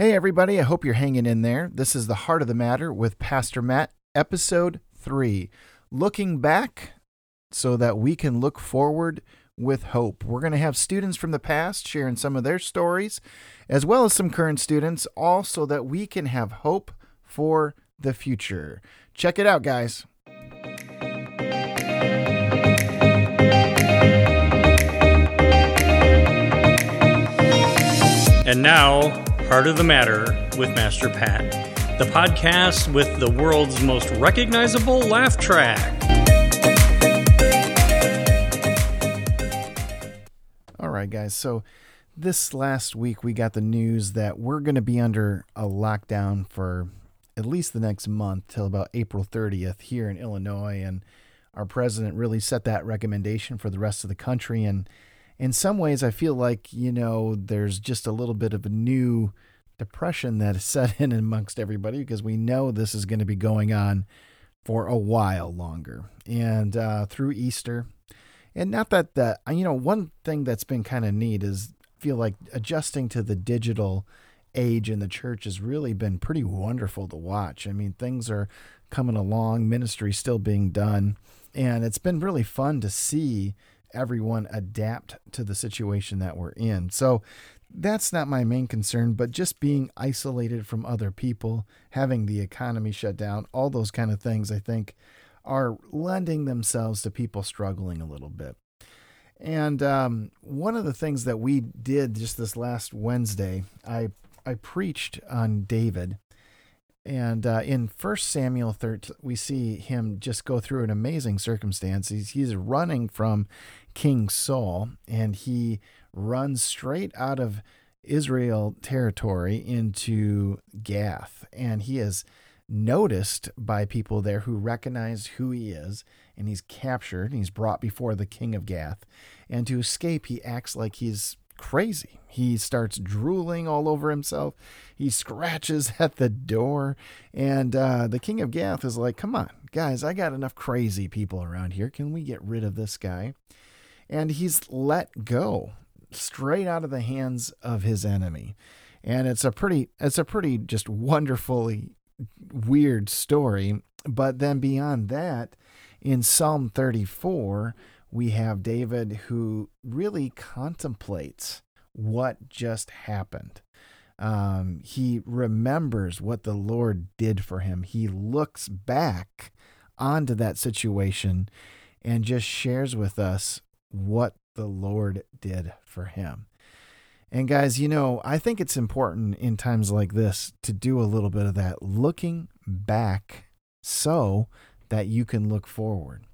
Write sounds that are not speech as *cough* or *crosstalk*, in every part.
Hey, everybody, I hope you're hanging in there. This is The Heart of the Matter with Pastor Matt, episode three. Looking back so that we can look forward with hope. We're going to have students from the past sharing some of their stories, as well as some current students, all so that we can have hope for the future. Check it out, guys. And now, Heart of the Matter with Master Pat, the podcast with the world's most recognizable laugh track. All right, guys. So, this last week we got the news that we're going to be under a lockdown for at least the next month till about April 30th here in Illinois. And our president really set that recommendation for the rest of the country. And in some ways, I feel like, you know, there's just a little bit of a new depression that is *laughs* set in amongst everybody because we know this is going to be going on for a while longer and uh, through Easter. And not that that, you know, one thing that's been kind of neat is feel like adjusting to the digital age in the church has really been pretty wonderful to watch. I mean, things are coming along, ministry still being done, and it's been really fun to see everyone adapt to the situation that we're in. So that's not my main concern, but just being isolated from other people, having the economy shut down, all those kind of things, I think, are lending themselves to people struggling a little bit. And um, one of the things that we did just this last Wednesday, I I preached on David, and uh, in First Samuel 13, we see him just go through an amazing circumstance. He's, he's running from King Saul, and he runs straight out of Israel territory into Gath. And he is noticed by people there who recognize who he is, and he's captured and he's brought before the king of Gath. And to escape, he acts like he's crazy. He starts drooling all over himself. He scratches *laughs* at the door. And uh, the king of Gath is like, Come on, guys, I got enough crazy people around here. Can we get rid of this guy? and he's let go straight out of the hands of his enemy. And it's a pretty it's a pretty just wonderfully weird story. But then beyond that, in Psalm 34, we have David who really contemplates what just happened. Um, he remembers what the Lord did for him. He looks back onto that situation and just shares with us what the Lord did for him. And guys, you know, I think it's important in times like this to do a little bit of that looking back so that you can look forward.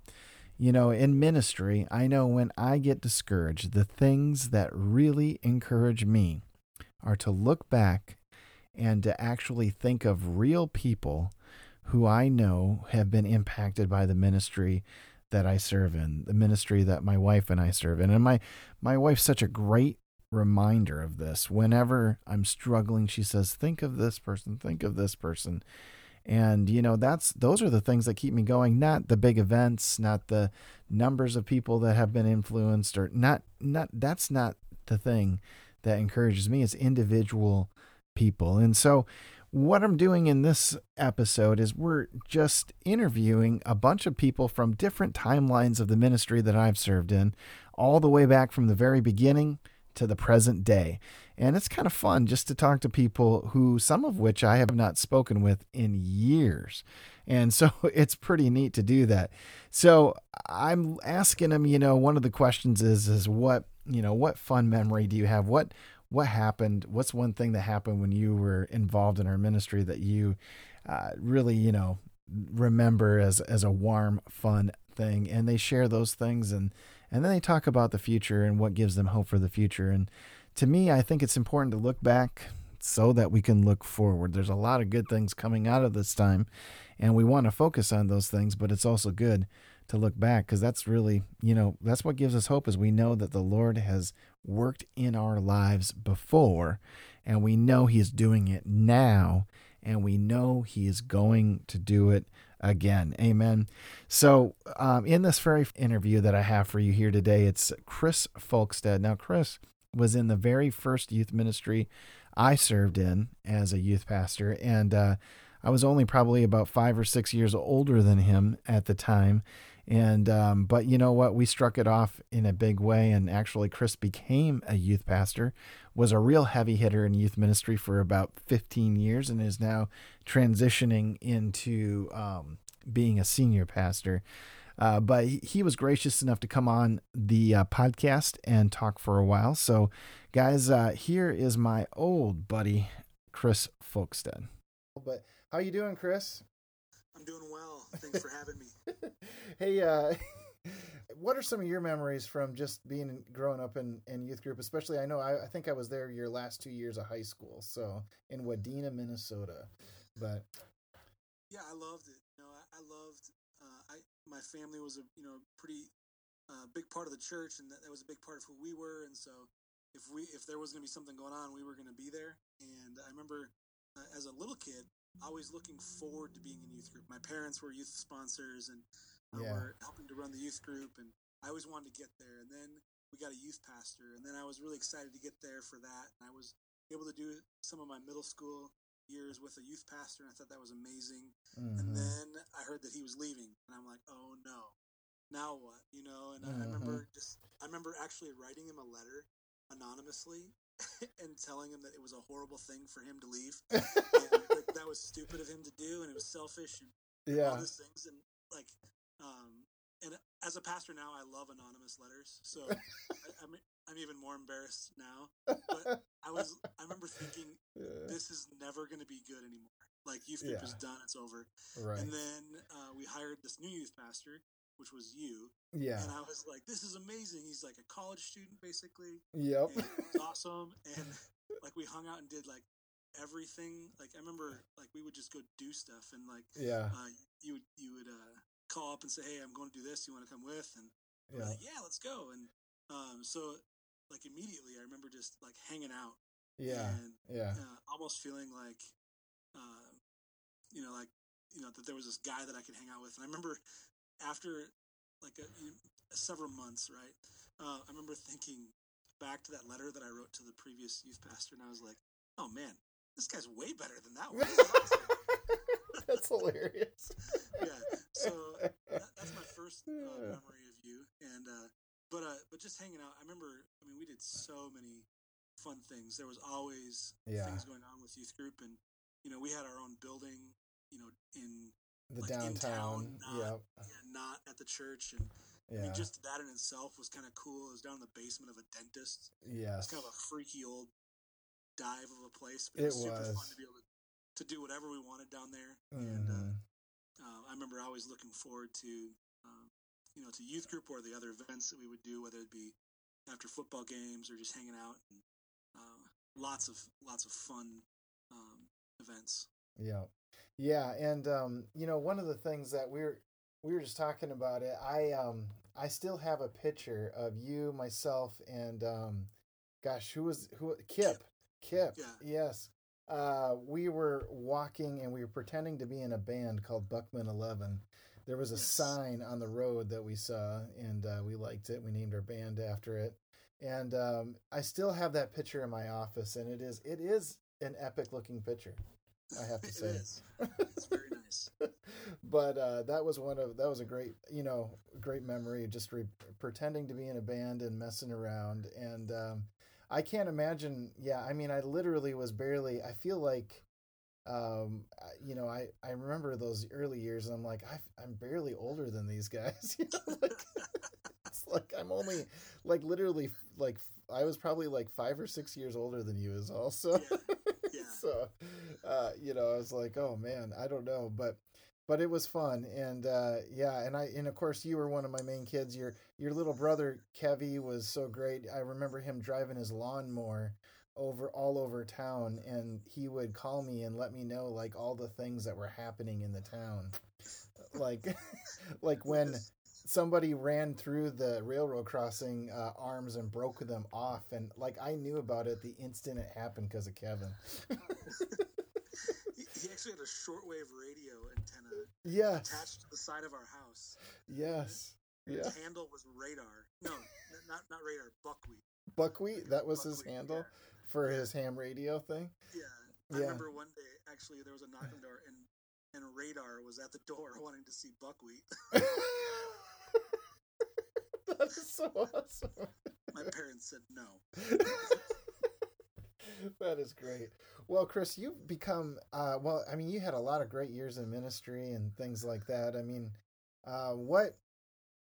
You know, in ministry, I know when I get discouraged, the things that really encourage me are to look back and to actually think of real people who I know have been impacted by the ministry that I serve in, the ministry that my wife and I serve in. And my my wife's such a great reminder of this. Whenever I'm struggling, she says, "Think of this person, think of this person." And you know, that's those are the things that keep me going, not the big events, not the numbers of people that have been influenced or not not that's not the thing that encourages me. It's individual people. And so what I'm doing in this episode is we're just interviewing a bunch of people from different timelines of the ministry that I've served in, all the way back from the very beginning to the present day. And it's kind of fun just to talk to people who, some of which I have not spoken with in years. And so *laughs* it's pretty neat to do that. So I'm asking them, you know, one of the questions is, is what, you know, what fun memory do you have? What, what happened? What's one thing that happened when you were involved in our ministry that you uh, really, you know, remember as as a warm, fun thing? And they share those things, and and then they talk about the future and what gives them hope for the future. And to me, I think it's important to look back so that we can look forward. There's a lot of good things coming out of this time, and we want to focus on those things, but it's also good to look back because that's really, you know, that's what gives us hope is we know that the Lord has worked in our lives before and we know he is doing it now and we know he is going to do it again. Amen. So, um, in this very interview that I have for you here today, it's Chris Folkstead. Now, Chris was in the very first youth ministry I served in as a youth pastor, and uh, I was only probably about five or six years older than him at the time. And um, but you know what? We struck it off in a big way, and actually, Chris became a youth pastor, was a real heavy hitter in youth ministry for about 15 years, and is now transitioning into um, being a senior pastor. Uh, but he, he, was gracious enough to come on the uh, podcast and talk for a while. So, guys, uh, here is my old buddy Chris Folkstead. But how you doing, Chris? I'm doing well. Thanks for having me. *laughs* hey, uh, *laughs* what are some of your memories from just being growing up in, in youth group? Especially, I know I, I think I was there your last two years of high school, so in Wadena, Minnesota. But yeah, I loved it. You know, I, I loved. Uh, I my family was a you know pretty uh, big part of the church, and that, that was a big part of who we were. And so, if we if there was going to be something going on, we were going to be there. And I remember uh, as a little kid, always looking forward to being in youth group. My parents were youth sponsors and uh, yeah. were helping to run the youth group, and I always wanted to get there. And then we got a youth pastor, and then I was really excited to get there for that. And I was able to do some of my middle school years with a youth pastor, and I thought that was amazing. Mm-hmm. And then I heard that he was leaving, and I'm like, oh no, now what? You know? And mm-hmm. I remember just, I remember actually writing him a letter anonymously *laughs* and telling him that it was a horrible thing for him to leave. and, like, that was stupid of him to do, and it was selfish and yeah. all these things. And like, um, and as a pastor now, I love anonymous letters. So *laughs* I, am I'm, I'm even more embarrassed now. But *laughs* I was I remember thinking yeah. this is never going to be good anymore. Like youth group yeah. is done, it's over. Right. And then uh, we hired this new youth pastor, which was you. Yeah. And I was like, this is amazing. He's like a college student, basically. Yep. awesome. And like we hung out and did like everything. Like I remember, like we would just go do stuff, and like yeah, uh, you would you would uh, call up and say, hey, I'm going to do this. You want to come with? And yeah, like, yeah, let's go. And um, so like immediately, I remember just like hanging out. Yeah. And, yeah. Uh, almost feeling like, uh, you know, like you know that there was this guy that I could hang out with. And I remember after like a, you know, several months, right? Uh, I remember thinking back to that letter that I wrote to the previous youth pastor, and I was like, "Oh man, this guy's way better than that one." *laughs* that's hilarious. *laughs* yeah. So *laughs* that, that's my first uh, memory of you, and uh, but uh, but just hanging out. I remember. I mean, we did so many fun things. There was always yeah. things going on with youth group, and you know, we had our own building. You know, in the like downtown, not, yep. yeah, not at the church, and yeah. I mean, just that in itself was kind of cool. It was down in the basement of a dentist. Yeah, it's kind of a freaky old dive of a place, but it, it was super fun to be able to, to do whatever we wanted down there. Mm-hmm. And uh, uh, I remember always looking forward to um, you know to youth group or the other events that we would do, whether it be after football games or just hanging out. And, uh, lots of lots of fun um, events. Yeah. Yeah, and um, you know, one of the things that we're we were just talking about it. I um I still have a picture of you, myself, and um, gosh, who was who? Kip. Kip. Yeah. Yes. Uh, we were walking and we were pretending to be in a band called Buckman Eleven. There was a yes. sign on the road that we saw, and uh, we liked it. We named our band after it, and um, I still have that picture in my office, and it is it is an epic looking picture. I have to say. It *laughs* it's very nice. but uh, that was one of that was a great you know great memory. Just re- pretending to be in a band and messing around, and um, I can't imagine. Yeah, I mean, I literally was barely. I feel like. Um, you know, I, I remember those early years and I'm like, i am barely older than these guys. *laughs* you know, like, it's like I'm only like literally like I was probably like five or six years older than you is also. Yeah. yeah. *laughs* so, uh, you know, I was like, oh man, I don't know, but but it was fun and uh, yeah and i and of course you were one of my main kids your your little brother kevy was so great i remember him driving his lawnmower over all over town and he would call me and let me know like all the things that were happening in the town like *laughs* like when somebody ran through the railroad crossing uh, arms and broke them off and like i knew about it the instant it happened because of kevin *laughs* he actually had a shortwave radio antenna yes. attached to the side of our house. Yes. Yeah. His handle was radar. No, not not radar. Buckwheat. Buckwheat. That was buckwheat, his handle. for his ham radio thing. Yeah. I remember one day actually there was a knock on the door and and radar was at the door *laughs* wanting to see buckwheat. *laughs* that is so *laughs* awesome. My parents said no. *laughs* that is great. Well, Chris, you've become uh, well. I mean, you had a lot of great years in ministry and things like that. I mean, uh, what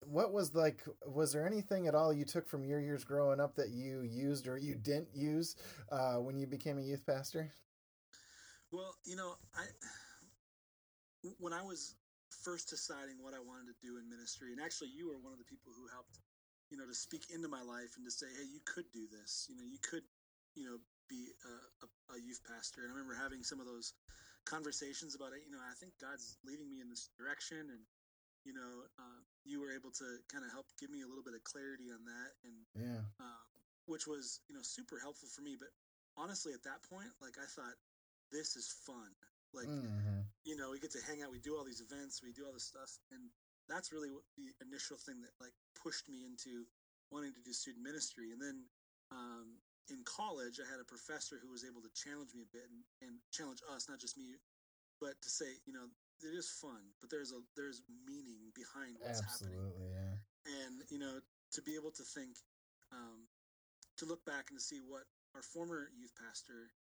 what was like? Was there anything at all you took from your years growing up that you used or you didn't use uh, when you became a youth pastor? Well, you know, I when I was first deciding what I wanted to do in ministry, and actually, you were one of the people who helped, you know, to speak into my life and to say, "Hey, you could do this. You know, you could, you know, be a, a, a youth pastor." And I remember having some of those conversations about it. You know, I think God's leading me in this direction, and you know, uh, you were able to kind of help give me a little bit of clarity on that, and yeah, uh, which was you know super helpful for me. But honestly, at that point, like I thought, this is fun. Like, mm-hmm. you know, we get to hang out, we do all these events, we do all this stuff, and that's really what the initial thing that like pushed me into wanting to do student ministry. And then um, in college, I had a professor who was able to challenge me a bit and, and challenge us, not just me, but to say, you know, it is fun, but there's a there's meaning behind what's Absolutely, happening. yeah. And you know, to be able to think, um, to look back and to see what our former youth pastor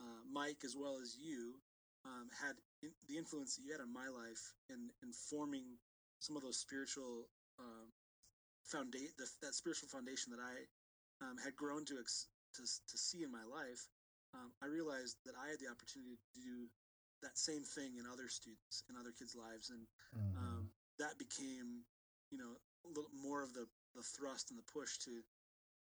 uh, Mike as well as you um, had in, the influence that you had on my life in, in forming some of those spiritual um, foundation, that spiritual foundation that I um, had grown to, ex- to to see in my life. Um, I realized that I had the opportunity to do that same thing in other students in other kids' lives, and mm-hmm. Um, that became, you know, a little more of the the thrust and the push to,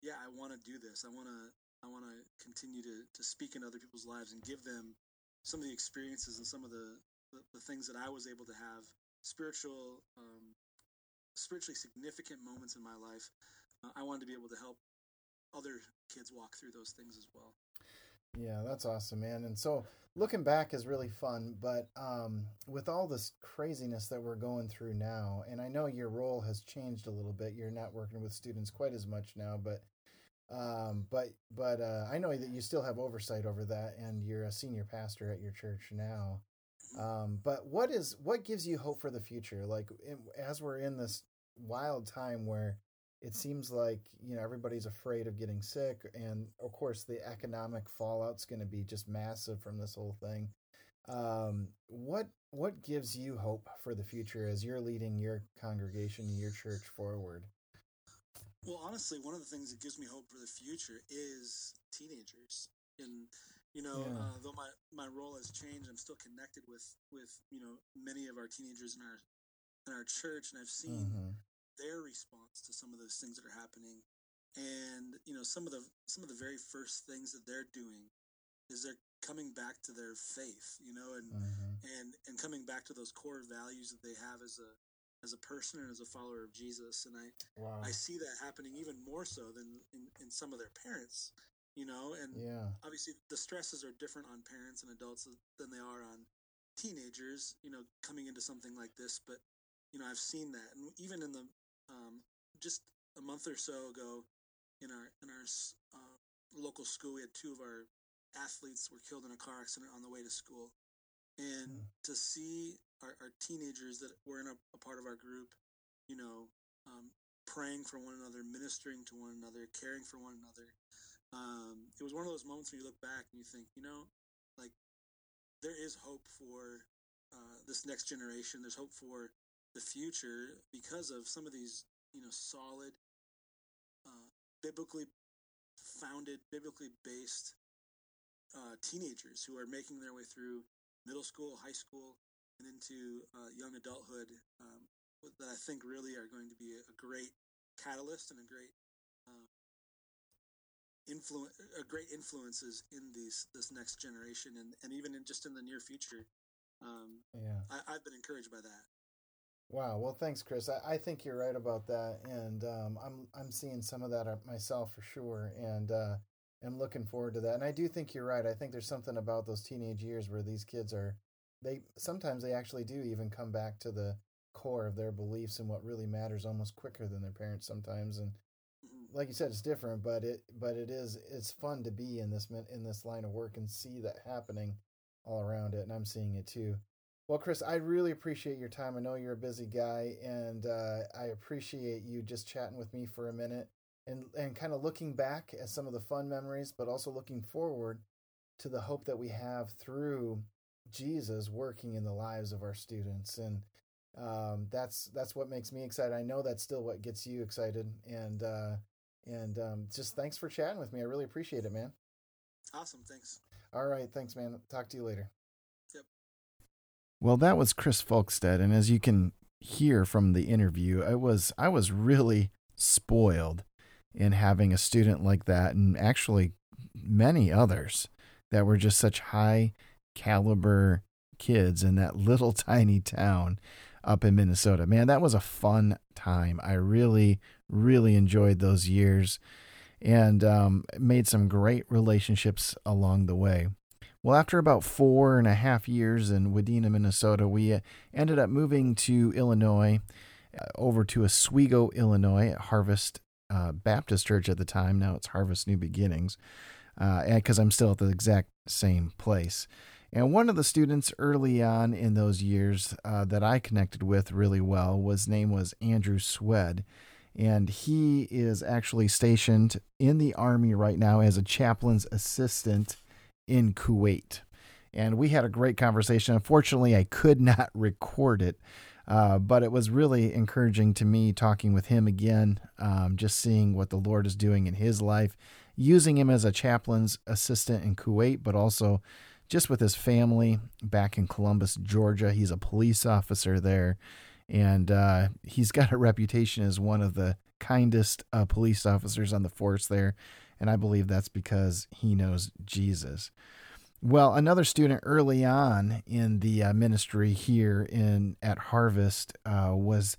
yeah, I want to do this. I want to I want to continue to to speak in other people's lives and give them some of the experiences and some of the the, the things that I was able to have spiritual um, spiritually significant moments in my life. Uh, I wanted to be able to help other kids walk through those things as well. Yeah, that's awesome, man. And so looking back is really fun, but um, with all this craziness that we're going through now, and I know your role has changed a little bit. You're not working with students quite as much now, but um, but but uh, I know that you still have oversight over that, and you're a senior pastor at your church now. Um, but what is what gives you hope for the future? Like in, as we're in this wild time where it seems like you know everybody's afraid of getting sick, and of course the economic fallout's going to be just massive from this whole thing. Um, what what gives you hope for the future as you're leading your congregation, your church forward? Well, honestly, one of the things that gives me hope for the future is teenagers. And you know, yeah. uh, though my my role has changed, I'm still connected with with you know many of our teenagers in our in our church, and I've seen mm-hmm. Their response to some of those things that are happening. And you know, some of the some of the very first things that they're doing is they're coming back to their faith, you know, and mm-hmm. and and coming back to those core values that they have as a as a person and as a follower of Jesus. And I wow. I see that happening even more so than in, in some of their parents, you know, and yeah. obviously the stresses are different on parents and adults than they are on teenagers, you know, coming into something like this. But, you know, I've seen that. And even in the, um, just a month or so ago in our, in our uh, local school, we had two of our athletes were killed in a car accident on the way to school and mm. to see our, our, teenagers that were in a, a, part of our group, you know, um, praying for one another, ministering to one another, caring for one another. Um, it was one of those moments when you look back and you think, you know, like there is hope for uh, this next generation. There's hope for the future because of some of these, you know, solid, uh, biblically founded, biblically based uh, teenagers who are making their way through middle school, high school, and into uh, young adulthood um, that I think really are going to be a, great catalyst and a great uh, influence, a great influences in these this next generation, and, and even in just in the near future. Um, yeah, I, have been encouraged by that. Wow. Well, thanks, Chris. I, I think you're right about that, and um, I'm I'm seeing some of that myself for sure, and uh, am looking forward to that. And I do think you're right. I think there's something about those teenage years where these kids are they sometimes they actually do even come back to the core of their beliefs and what really matters almost quicker than their parents sometimes and like you said, it's different, but it but it is it's fun to be in this in this line of work and see that happening all around it, and I'm seeing it too. Well, Chris, I really appreciate your time. I know you're a busy guy, and uh, I appreciate you just chatting with me for a minute and and kind of looking back at some of the fun memories, but also looking forward to the hope that we have through Jesus working in the lives of our students, and um, that's that's what makes me excited. I know that's still what gets you excited, and uh, and um, just thanks for chatting with me. I really appreciate it, man. Awesome, thanks. All right, thanks, man. Talk to you later. Well, that was Chris Folkstead, and as you can hear from the interview, I was I was really spoiled in having a student like that, and actually many others that were just such high caliber kids in that *laughs* little tiny town up in Minnesota. Man, that was a fun time. I really, really enjoyed those years and um, made some great relationships along the way. Well, after about four and a half years in Wadena, Minnesota, we uh, ended up moving to Illinois, uh, over to Oswego, Illinois, at Harvest uh, Baptist Church at the time. Now it's Harvest New Beginnings, because uh, I'm still at the exact same place. And one of the students early on in those years uh, that I connected with really well was name was Andrew Swed. And he is actually stationed in the Army right now as a chaplain's assistant in Kuwait. And we had a great conversation. Unfortunately, I could *laughs* not record it, uh, but it was really encouraging to me talking with him again, um, just seeing what the Lord is doing in his life, using him as a chaplain's assistant in Kuwait, but also just with his family back in Columbus, Georgia. He's a police officer there, and uh, he's got a reputation as one of the kindest uh, police officers on the force there. And I believe that's because he knows Jesus. Well, another student early on in the uh, ministry here in at Harvest uh, was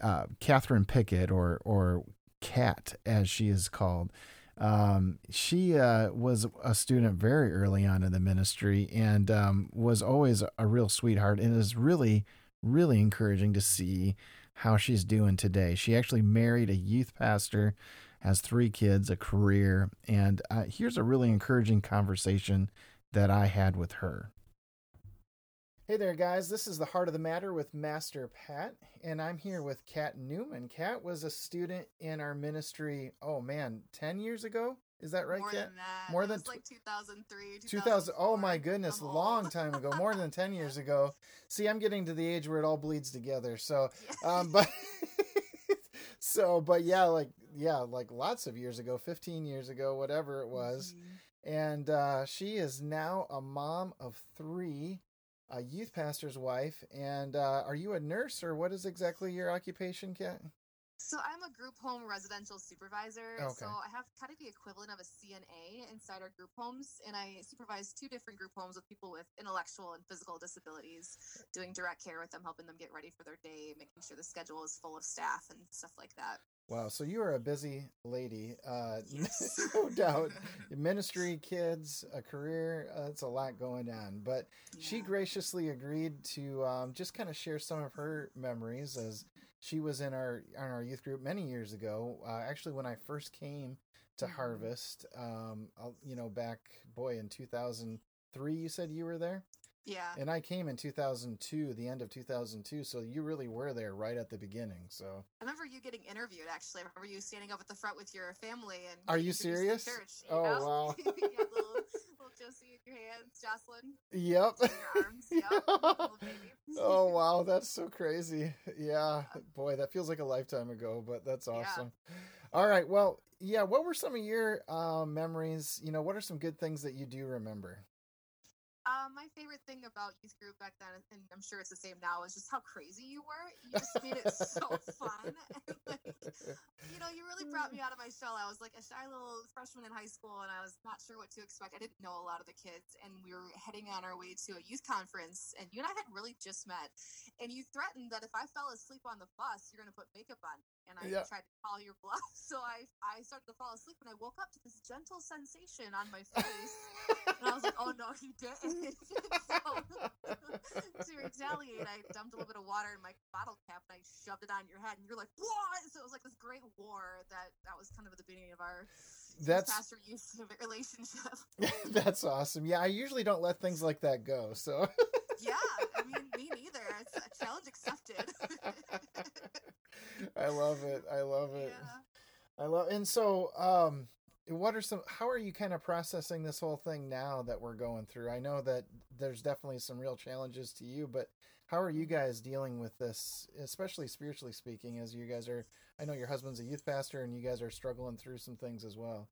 uh, Catherine Pickett, or or Cat as she is called. Um, she uh, was a student very early on in the ministry and um, was always a real sweetheart and is really, really encouraging to see how she's doing today. She actually married a youth pastor, has three kids, a career, and uh, here's a really encouraging conversation that I had with her. Hey there, guys. This is the Heart of the Matter with Master Pat, and I'm here with Kat Newman. Kat was a student in our ministry, oh man, 10 years ago? Is that right, More Kat? than that. More It than was like 2003, 2000 oh my goodness I'm long time ago more than 10 years *laughs* ago see i'm getting to the age where it all bleeds together so Yeah. um but *laughs* so but yeah like yeah like lots of years ago 15 years ago whatever it was Mhm. and uh she is now a mom of three a youth pastor's wife and uh are you a nurse or what is exactly your occupation kat So I'm a group home residential supervisor. Okay. So I have kind of the equivalent of a CNA inside our group homes, and I supervise two different group homes with people with intellectual and physical disabilities, doing direct care with them, helping them get ready for their day, making sure the schedule is full of staff and stuff like that. wow so you are a busy lady uh *laughs* Yes. no doubt *laughs* ministry kids a career uh, it's a lot going on but she graciously agreed to um, just kind of share some of her memories as she was in our on our youth group many years ago. Uh, actually, when I first came to Mhm. Harvest, um, I'll- you know, back boy in two thousand three, you said you were there, Yeah. and I came in two thousand two, the end of two thousand two. So you really were there right at the beginning. So I remember you getting interviewed. Actually, I remember you standing up at the front with your family and. Are you introduced to the serious? Church, you Oh, know? wow. *laughs* you had little, little Josie in your hands, Jocelyn yep. in your arms. Yep. *laughs* oh wow, that's so crazy. Yeah, boy, that feels like a lifetime ago, but that's awesome. Yeah. All right, well, yeah. What were some of your uh, memories? You know, what are some good things that you do remember? Um, my favorite thing about youth group back then, and I'm sure it's the same now, is just how crazy you were. You just made it so *laughs* fun. And, *laughs* like, you know, you really brought me out of my shell. I was like a shy little freshman in high school, and I was not sure what to expect. I didn't know a lot of the kids, and we were heading on our way to a youth conference, and you and I had really just met. And you threatened that if I fell asleep on the bus, you're going to put makeup on. me. And I Yeah. tried to call your bluff, *laughs* so I I started to fall asleep, and I woke up to this gentle sensation on my face. And I was like, oh no, he didn't. *laughs* so, *laughs* to retaliate, I dumped a little bit of water in my bottle cap and I shoved it on your head, and you're like, "What?" So it was like this great war that that was kind of the beginning of our That's pastor youth relationship. *laughs* that's awesome. Yeah, I usually don't let things like that go. So yeah, I mean, me neither. It's a challenge accepted. I love it. I love it. yeah. I love and so um what are some how are you kind of processing this whole thing now that we're going through? I know that there's definitely some real challenges to you, but how are you guys dealing with this, especially spiritually speaking, as you guys are I know your husband's a youth pastor and you guys are struggling through some things as well.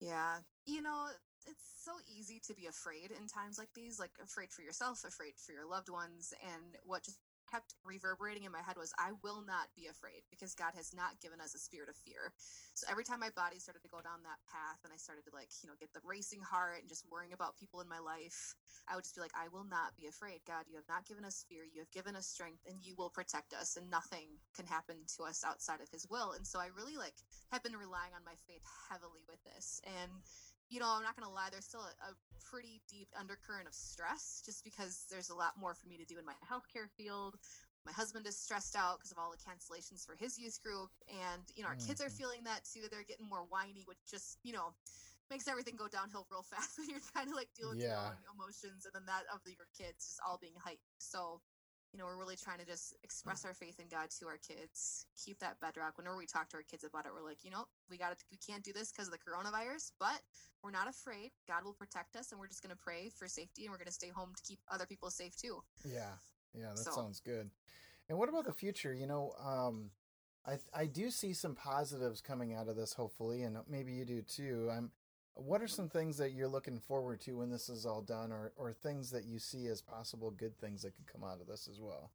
Yeah. You know, it's so easy to be afraid in times like these, like afraid for yourself, afraid for your loved ones. And what just kept reverberating in my head was, I will not be afraid because God has not given us a spirit of fear. So every time my body started to go down that path and I started to like, you know, get the racing heart and just worrying about people in my life, I would just be like, I will not be afraid. God, you have not given us fear. You have given us strength and you will protect us and nothing can happen to us outside of his will. And so I really like have been relying on my faith heavily with this. And you know, I'm not going to lie, there's still a, a, pretty deep undercurrent of stress just because there's a lot more for me to do in my healthcare field. My husband is stressed out because of all the cancellations for his youth group. And, you know, our kids are Mhm. feeling that too. They're getting more whiny, which just, you know, makes everything go downhill real fast *laughs* when you're trying to like deal with your own emotions and then that of your kids just all being hyped. So, you know, we're really trying to just express our faith in God to our kids, keep that bedrock. Whenever we talk to our kids about it, we're like, you know, we got to, we can't do this because of the coronavirus, but we're not afraid. God will protect us, and we're just going to pray for safety, and we're going to stay home to keep other people safe too. Yeah, yeah, that So- sounds good. And what about the future? You know, um, I I do see some positives coming out of this, hopefully, and maybe you do too. I'm. What are some things that you're looking forward to when this is all done, or or things that you see as possible good things that could come out of this as well?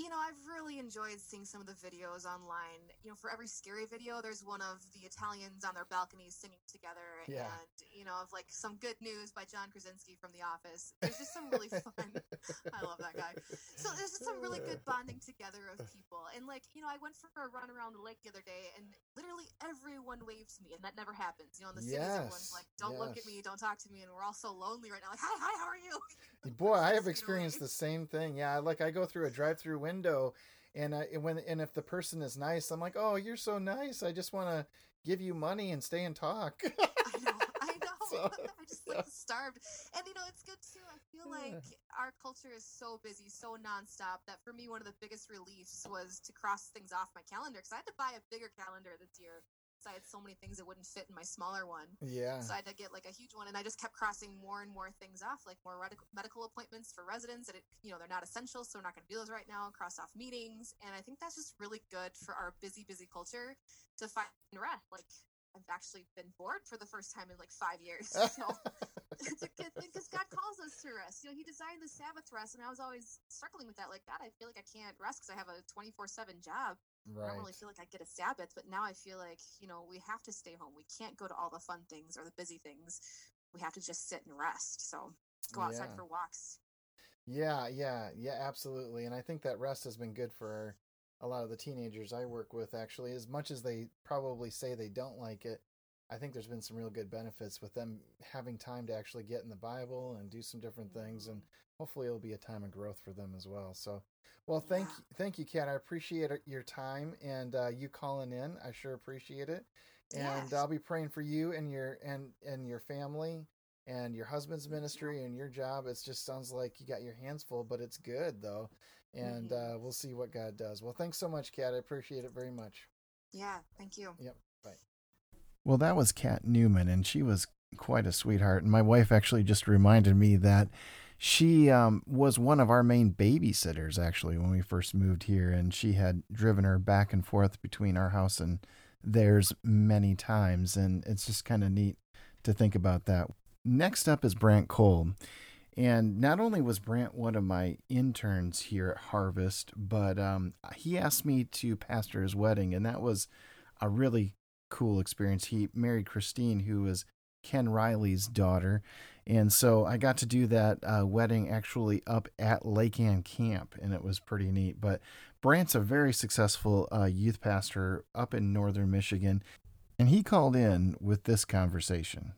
You know, I've really enjoyed seeing some of the videos online. You know, for every scary video, there's one of the Italians on their balconies singing together, Yeah. and you know, of like some good news by John Krasinski from The Office. There's just some really *laughs* fun. *laughs* I love that guy. So there's just some really good bonding together of people. And like, you know, I went for a run around the lake the other day and literally everyone waved to me and that never happens. You know, in the cities everyone's Yes, like, Don't look at me, don't talk to me and we're all so lonely right now. Like, hi, hi, how are you? Boy, I *laughs* have Just, you know, experienced the same thing. Yeah, like I go through a drive-through window, and I, when and if the person is nice, I'm like, "Oh, you're so nice. I just want to give you money and stay and talk." *laughs* I know, I *laughs* know. So, *laughs* I just like starved. And you know, it's good too. I feel Yeah. like our culture is so busy, so nonstop that for me, one of the biggest reliefs was to cross things off my calendar because I had to buy a bigger calendar this year I had so many things that wouldn't fit in my smaller one. yeah, So I had to get like a huge one, and I just kept crossing more and more things off, like more medical appointments for residents that it, you know they're not essential, so we're not going to do those right now. Cross off meetings, and I think that's just really good for our busy, busy culture to find rest. Like I've actually been bored for the first time in like five years. *laughs* So it's a good thing because God calls us to rest. You know, He designed the Sabbath rest, and I was always struggling with that. Like God, I feel like I can't rest because I have a twenty four seven job. I right. don't really feel like I get a Sabbath, but now I feel like, you know, we have to stay home. We can't go to all the fun things or the busy things. We have to just sit and rest. So go outside Yeah. for walks. Yeah, yeah, yeah, absolutely. And I think that rest has been good for a lot of the teenagers I work with, actually. As much as they probably say they don't like it, I think there's been some real good benefits with them having time to actually get in the Bible and do some different things. Mm-hmm. And hopefully it'll be a time of growth for them as well. So, well, thank Yeah. you, thank you, Kat. I appreciate your time and uh, you calling in. I sure appreciate it. And Yes. I'll be praying for you and your and and your family and your husband's ministry and your job. It just sounds like you got your hands full, but it's good though. And Mhm. uh, we'll see what God does. Well, thanks so much, Kat. I appreciate it very much. Yeah. Thank you. Yep. Bye. Well, that was Kat Newman, and she was quite a sweetheart. And my wife actually just reminded me that she um, was one of our main babysitters, actually, when we first moved here. And she had driven her back and forth between our house and theirs many times. And it's just kind of neat to think about that. Next up is Brant Cole. And not only was Brant one of my interns here at Harvest, but um, he asked me to pastor his wedding. And that was a really cool experience. He married Christine, who was Ken Riley's daughter. And so I got to do that uh, wedding actually up at Lake Ann Camp, and it was pretty neat. But Brant's a very successful uh, youth pastor up in northern Michigan, and he called in with this conversation.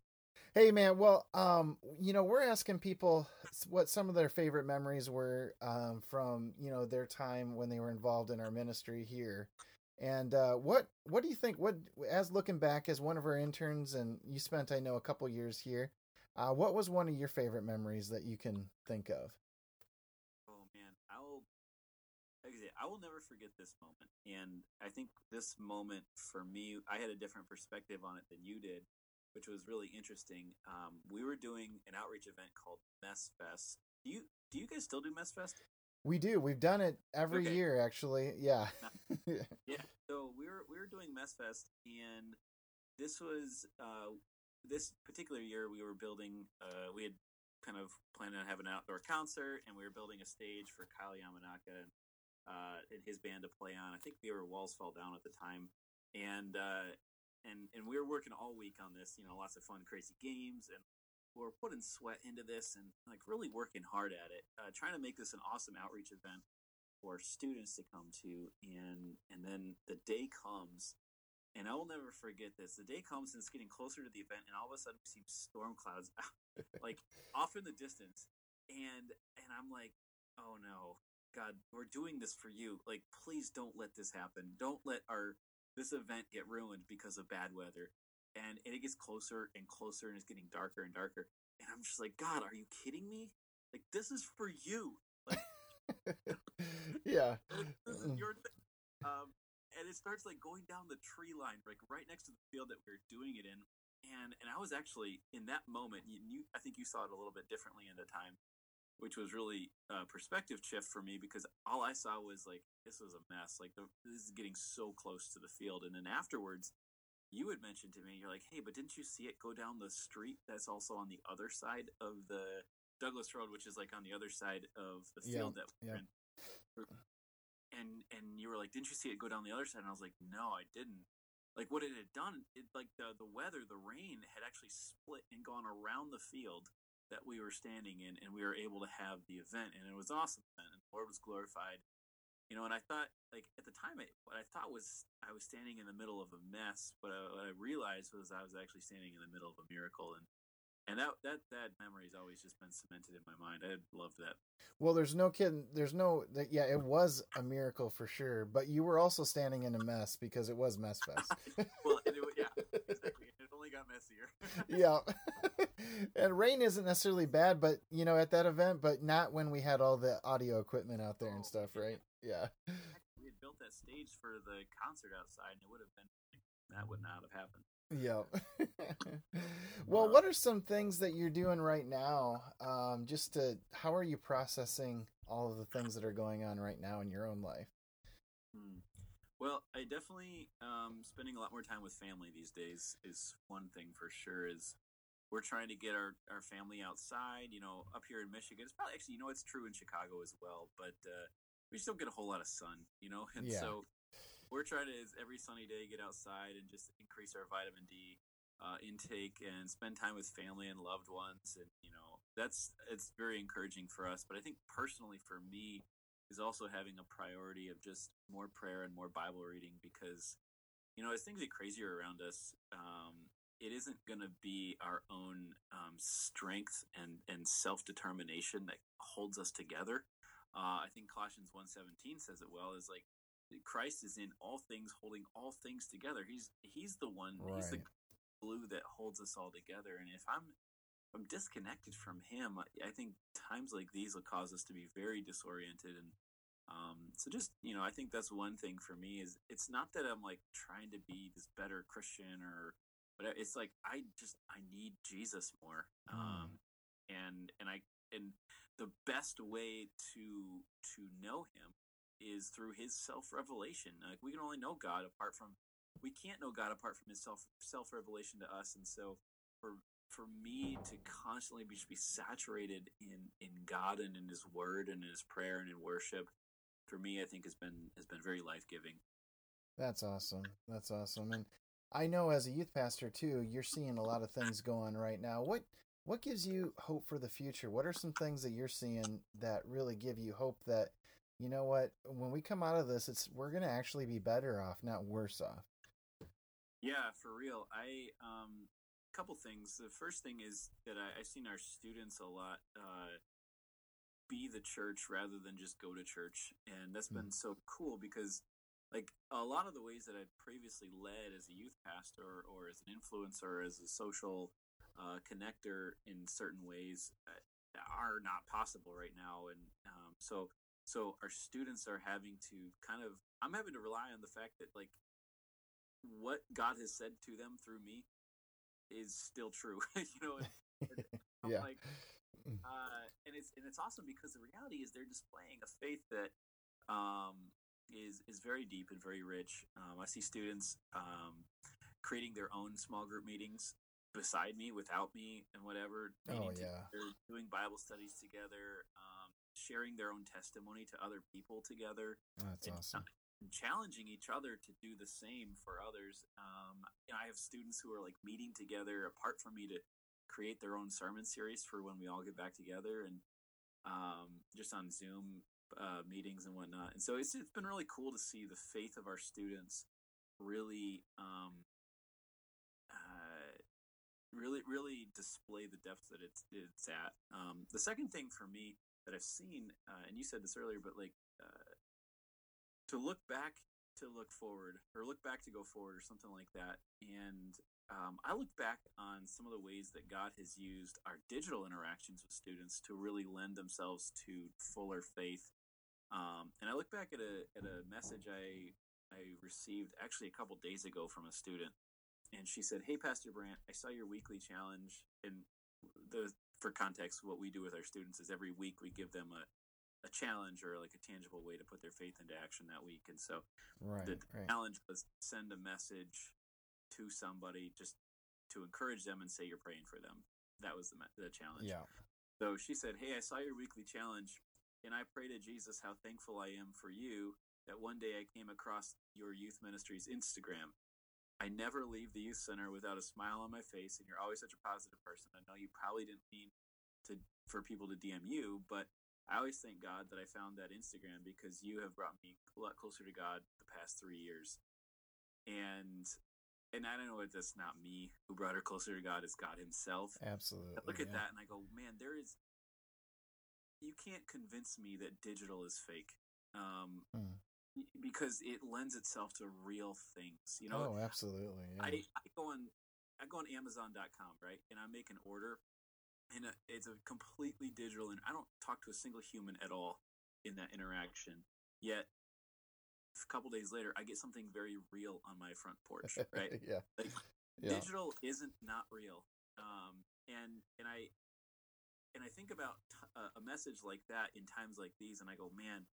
Hey man, well, um, you know, we're asking people what some of their favorite memories were um, from you know their time when they were involved in our ministry here, and uh, what what do you think? What as looking back as one of our interns, and you spent I know a couple years here, uh, what was one of your favorite memories that you can think of? Oh man, I'll like I, I will never forget this moment, and I think this moment for me, I had a different perspective on it than you did which was really interesting. Um, we were doing an outreach event called Mess Fest. Do you do you guys still do Mess Fest? We do. We've done it every okay. year, actually. Yeah. *laughs* yeah. So we were we were doing Mess Fest, and this was uh, this particular year we were building. Uh, we had kind of planned on having an outdoor concert, and we were building a stage for Kyle Yamanaka and, uh, and his band to play on. I think we were Walls Fall Down at the time, and uh, and and we were working all week on this. You know, lots of fun, crazy games, and we are putting sweat into this and like really working hard at it, uh, trying to make this an awesome outreach event for students to come to. And and then the day comes, and I will never forget this. The day comes and it's getting closer to the event, and all of a sudden we see storm clouds *laughs* like off in the distance, and and I'm like, oh no. God, we're doing this for you. Like, please don't let this happen. Don't let our this event get ruined because of bad weather. And, and it gets closer and closer and it's getting darker and darker. And I'm just like, God, are you kidding me? Like, this is for you. Like, *laughs* yeah. *laughs* your thing. Um, and it starts like going down the tree line, like right next to the field that we are doing it in. And and I was actually in that moment. You, you I think you saw it a little bit differently in the time which was really a perspective shift for me because all I saw was like this was a mess. Like the, this is getting so close to the field, and then afterwards, you had mentioned to me, you're like, "Hey, but didn't you see it go down the street? That's also on the other side of the Douglas Road, which is like on the other side of the field yeah, that we're yeah. in." And and you were like, "Didn't you see it go down the other side?" And I was like, "No, I didn't." Like what it had done, it like the the weather, the rain had actually split and gone around the field that we were standing in, and we were able to have the event, and it was awesome. And the Lord was glorified, you know. And I thought, like at the time, what I thought was I was standing in the middle of a mess, but uh, what I realized was I was actually standing in the middle of a miracle, and and that that that memory has always just been cemented in my mind. I love that. Well, there's no kidding. There's no that. Yeah, it was a miracle for sure. But you were also standing in a mess because it was mess fest. *laughs* well, it, yeah, *laughs* exactly. It only got messier. *laughs* yeah and rain isn't necessarily bad, but you know, at that event, but not when we had all the audio equipment out there and oh, stuff, right? Yeah. We had built that stage for the concert outside, and it would have been that would not have happened. Yeah. *laughs* well, what are some things that you're doing right now? Um, just to how are you processing all of the things that are going on right now in your own life? Hmm. Well, I definitely um, spending a lot more time with family these days is one thing for sure. Is we're trying to get our, our family outside. You know, up here in Michigan, it's probably actually you know it's true in Chicago as well, but uh, we just don't get a whole lot of sun. You know, *laughs* and yeah. so we're trying to every sunny day get outside and just increase our vitamin D uh, intake and spend time with family and loved ones, and you know that's it's very encouraging for us. But I think personally for me is also having a priority of just more prayer and more Bible reading because you know as things get crazier around us um, it isn't going to be our own um, strength and, and self-determination that holds us together uh, i think colossians 1.17 says it well is like christ is in all things holding all things together he's he's the one right. he's the glue that holds us all together and if i'm if i'm disconnected from him I, I think times like these will cause us to be very disoriented and um, so just you know i think that's one thing for me is it's not that i'm like trying to be this better christian or but it's like I just I need Jesus more. Mm. Um, and and I and the best way to to know Him is through His self revelation. Like we can only know God apart from we can't know God apart from His self self revelation to us. And so for for me to constantly be, be saturated in in God and in His Word and in His prayer and in worship, for me, I think has been has been very life giving. That's awesome. That's awesome. And I know as a youth pastor too, you're seeing a lot of things going right now. What what gives you hope for the future? What are some things that you're seeing that really give you hope that you know what, when we come out of this, it's we're going to actually be better off, not worse off. Yeah, for real. I um couple things. The first thing is that I, I've seen our students a lot uh, be the church rather than just go to church, and that's been so cool because like a lot of the ways that I'd previously led as a youth pastor or as an influencer, as a social uh, connector in certain ways, uh, are not possible right now. And um, so, so our students are having to kind of, I'm having to rely on the fact that like what God has said to them through me is still true. *laughs* you know, *laughs* yeah. like, uh, and it's and it's awesome because the reality is they're displaying a faith that um, is is very deep and very rich. Um, I see students um, creating their own small group meetings beside me, without me, and whatever. Oh yeah, they're doing Bible studies together, um, sharing their own testimony to other people together. That's and, awesome. And challenging each other to do the same for others. Um, you know, I have students who are like meeting together apart from me to create their own sermon series for when we all get back together and um, just on Zoom uh, meetings and whatnot. And so it's it's been really cool to see the faith of our students really um, really really display the depth that it's it's at. Um, the second thing for me that I've seen, uh, and you said this earlier, but like uh, to look back to look forward or look back to go forward or something like that and um, i look back on some of the ways that god has used our digital interactions with students to really lend themselves to fuller faith um, and I look back at a at a message I I received actually a couple days ago from a student, and she said, "Hey, Pastor Brandt, I saw your weekly challenge." And the for context, what we do with our students is every week we give them a a challenge or like a tangible way to put their faith into action that week. And so right, the right. challenge was send a message to somebody just to encourage them and say you're praying for them. That was the the challenge. Yeah. So she said, "Hey, I saw your weekly challenge and I pray to Jesus how thankful I am for you that one day I came across your youth ministry's Instagram. I never leave the youth center without a smile on my face, and you're always such a positive person. I know you probably didn't mean to for people to DM you, but I always thank God that I found that Instagram because you have brought me a lot closer to God the past three years. And and I don't know if that's not me who brought her closer to God, it's God Himself. Absolutely. I look at that and I go, man, there is you can't convince me that digital is fake um, Hmm. Because it lends itself to real things you know Oh, absolutely. Yeah. I, I go on i go on amazon.com right and i make an order and uh, it's a completely digital and i don't talk to a single human at all in that interaction yet a couple days later i get something very real on my front porch *laughs* right yeah. like Yeah. digital isn't not real um, and and i and i think about t- uh, a message like that in times like these and i go man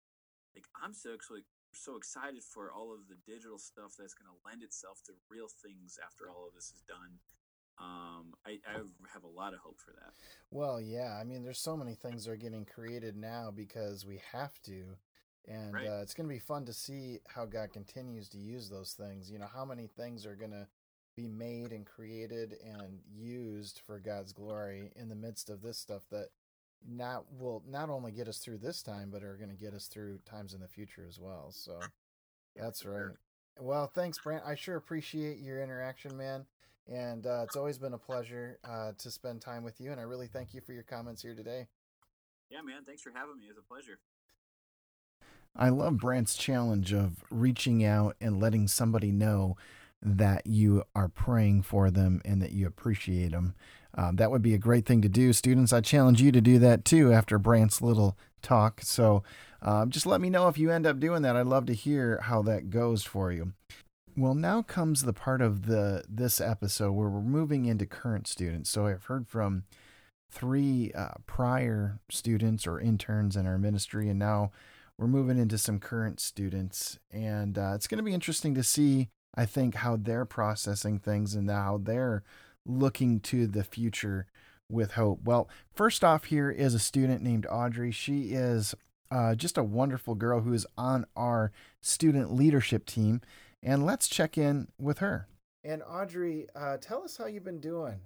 like i'm so actually so excited for all of the digital stuff that's going to lend itself to real things after all of this is done um, I, I have a lot of hope for that Well, yeah. I mean, there's so many things that are getting created now because we have to. And Right. uh, it's going to be fun to see how God continues to use those things. You know, how many things are going to be made and created and used for God's glory in the midst of this stuff that not will not only get us through this time, but are going to get us through times in the future as well. So that's right. Well, thanks, Brant. I sure appreciate your interaction, man. And uh, it's always been a pleasure uh, to spend time with you. And I really thank you for your comments here today. yeah man thanks for having me it's a pleasure I love Brant's challenge of reaching out and letting somebody know that you are praying for them and that you appreciate them. Um, that would be a great thing to do. Students, I challenge you to do that too after Brant's little talk. So um, just let me know if you end up doing that. I'd love to hear how that goes for you. Well, now comes the part of the this episode where we're moving into current students. So I've heard from three uh, prior students or interns in our ministry, and now we're moving into some current students. And uh, it's going to be interesting to see, I think, how they're processing things and how they're looking to the future with hope. Well, first off, here is a student named Audrey. She is uh, just a wonderful girl who is on our student leadership team. And let's check in with her. And Audrey, uh, tell us how you've been doing.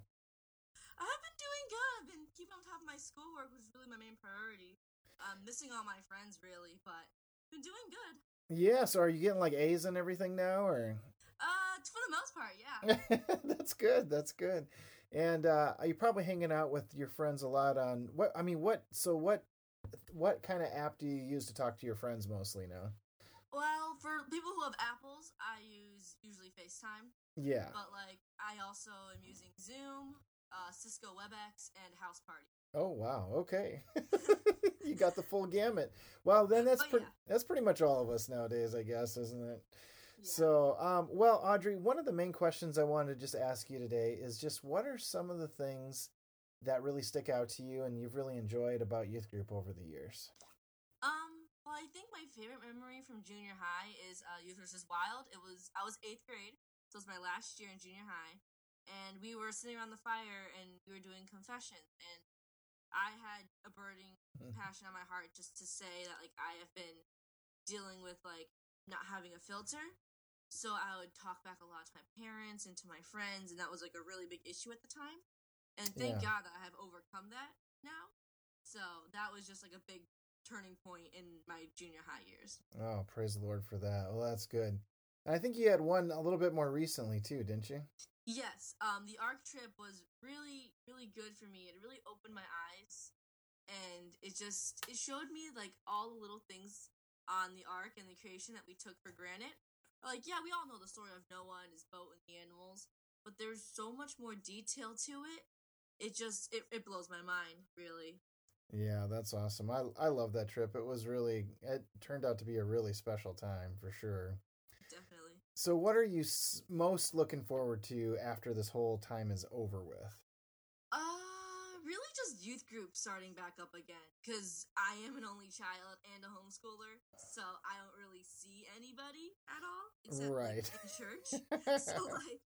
I've been doing good. I've been keeping on top of my schoolwork, which is really my main priority. I'm missing all my friends, really, but been doing good. Yeah, so are you getting like A's and everything now, or? Uh, for the most part, yeah. *laughs* that's good. That's good. And uh, are you probably hanging out with your friends a lot on what? I mean, what? So what? What kind of app do you use to talk to your friends mostly now? Well, for people who have Apples, I use usually FaceTime. Yeah. But like, I also am using Zoom, uh, Cisco WebEx, and Houseparty. Oh wow. Okay. *laughs* *laughs* you got the full gamut. Well, then that's Oh, pretty. yeah. That's pretty much all of us nowadays, I guess, isn't it? Yeah. So, um, well, Audrey, one of the main questions I wanted to just ask you today is just what are some of the things that really stick out to you and you've really enjoyed about youth group over the years? Um, well, I think my favorite memory from junior high is uh, Youth versus Wild. It was I was eighth grade, so it was my last year in junior high, and we were sitting around the fire and we were doing confession, and I had a burning *laughs* passion on my heart just to say that like I have been dealing with like not having a filter. So I would talk back a lot to my parents and to my friends, and that was like a really big issue at the time. And thank Yeah. God that I have overcome that now. So that was just like a big turning point in my junior high years. Oh, praise the Lord for that. Well, that's good. And I think you had one a little bit more recently too, didn't you? Yes, um, the ARC trip was really, really good for me. It really opened my eyes, and it just it showed me like all the little things on the ark and the creation that we took for granted. Like, yeah, we all know the story of Noah and his boat and the animals, but there's so much more detail to it. It just it, it blows my mind, really. Yeah, that's awesome. I I love that trip. It was really it turned out to be a really special time for sure. Definitely. So, what are you s- most looking forward to after this whole time is over with? Youth group starting back up again. Because I am an only child and a homeschooler, so I don't really see anybody at all, except like, Right. in church. *laughs* so, like,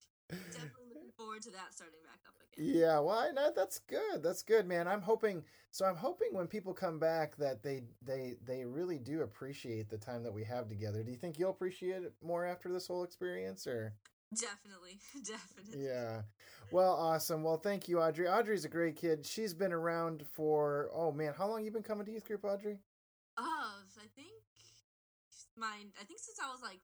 definitely looking forward to that starting back up again. Yeah, well, I that's good. That's good, man. I'm hoping. So I'm hoping when people come back that they they they really do appreciate the time that we have together. Do you think you'll appreciate it more after this whole experience, or? Definitely, *laughs* definitely. Yeah. Well, awesome. Well, thank you, Audrey. Audrey's a great kid. She's been around for oh man, how long you been coming to youth group, Audrey? Oh, of, I think, mine, I think since I was like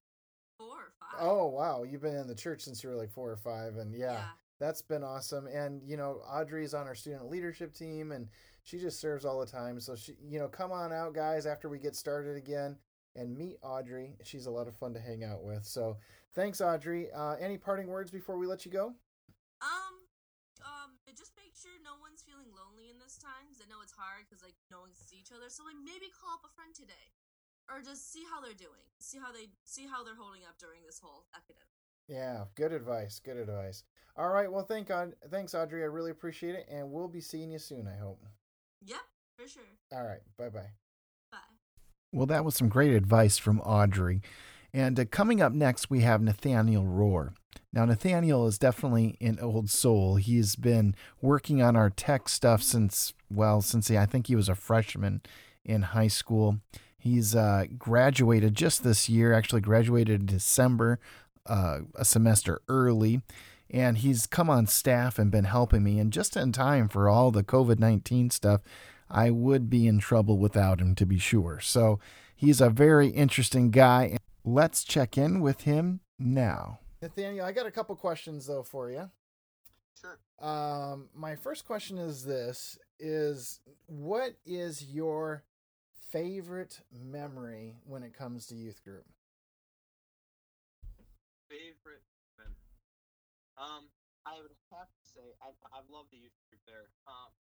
four or oh, five. Oh wow, you've been in the church since you were like four or five, and yeah, Yeah. that's been awesome. And you know, Audrey's on our student leadership team, and she just serves all the time. So she, you know, come on out, guys, after we get started again, and meet Audrey. She's a lot of fun to hang out with. So thanks, Audrey. Uh, any parting words before we let you go? Um, um, just make sure no one's feeling lonely in this time because I know it's hard because like no one can see each other. So like maybe call up a friend today, or just see how they're doing, see how they see how they're holding up during this whole epidemic. Yeah, good advice. Good advice. All right. Well, thank God. Thanks, Audrey. I really appreciate it, and we'll be seeing you soon. I hope. Yep, for sure. All right. Bye. Bye. Well, that was some great advice from Audrey. And uh, coming up next, we have Nathaniel Rohr. Now, Nathaniel is definitely an old soul. He's been working on our tech stuff since, well, since he, I think he was a freshman in high school. He's uh, graduated just this year, actually graduated in December, uh, a semester early. And he's come on staff and been helping me. And just in time for all the COVID 19 stuff, I would be in trouble without him, to be sure. So he's a very interesting guy. Let's check in with him now. Nathaniel, I got a couple questions though for you. Sure. Um, my first question is this: is what is your favorite memory when it comes to youth group? Favorite memory. Um, I would have to say I I love the youth group there. Um, it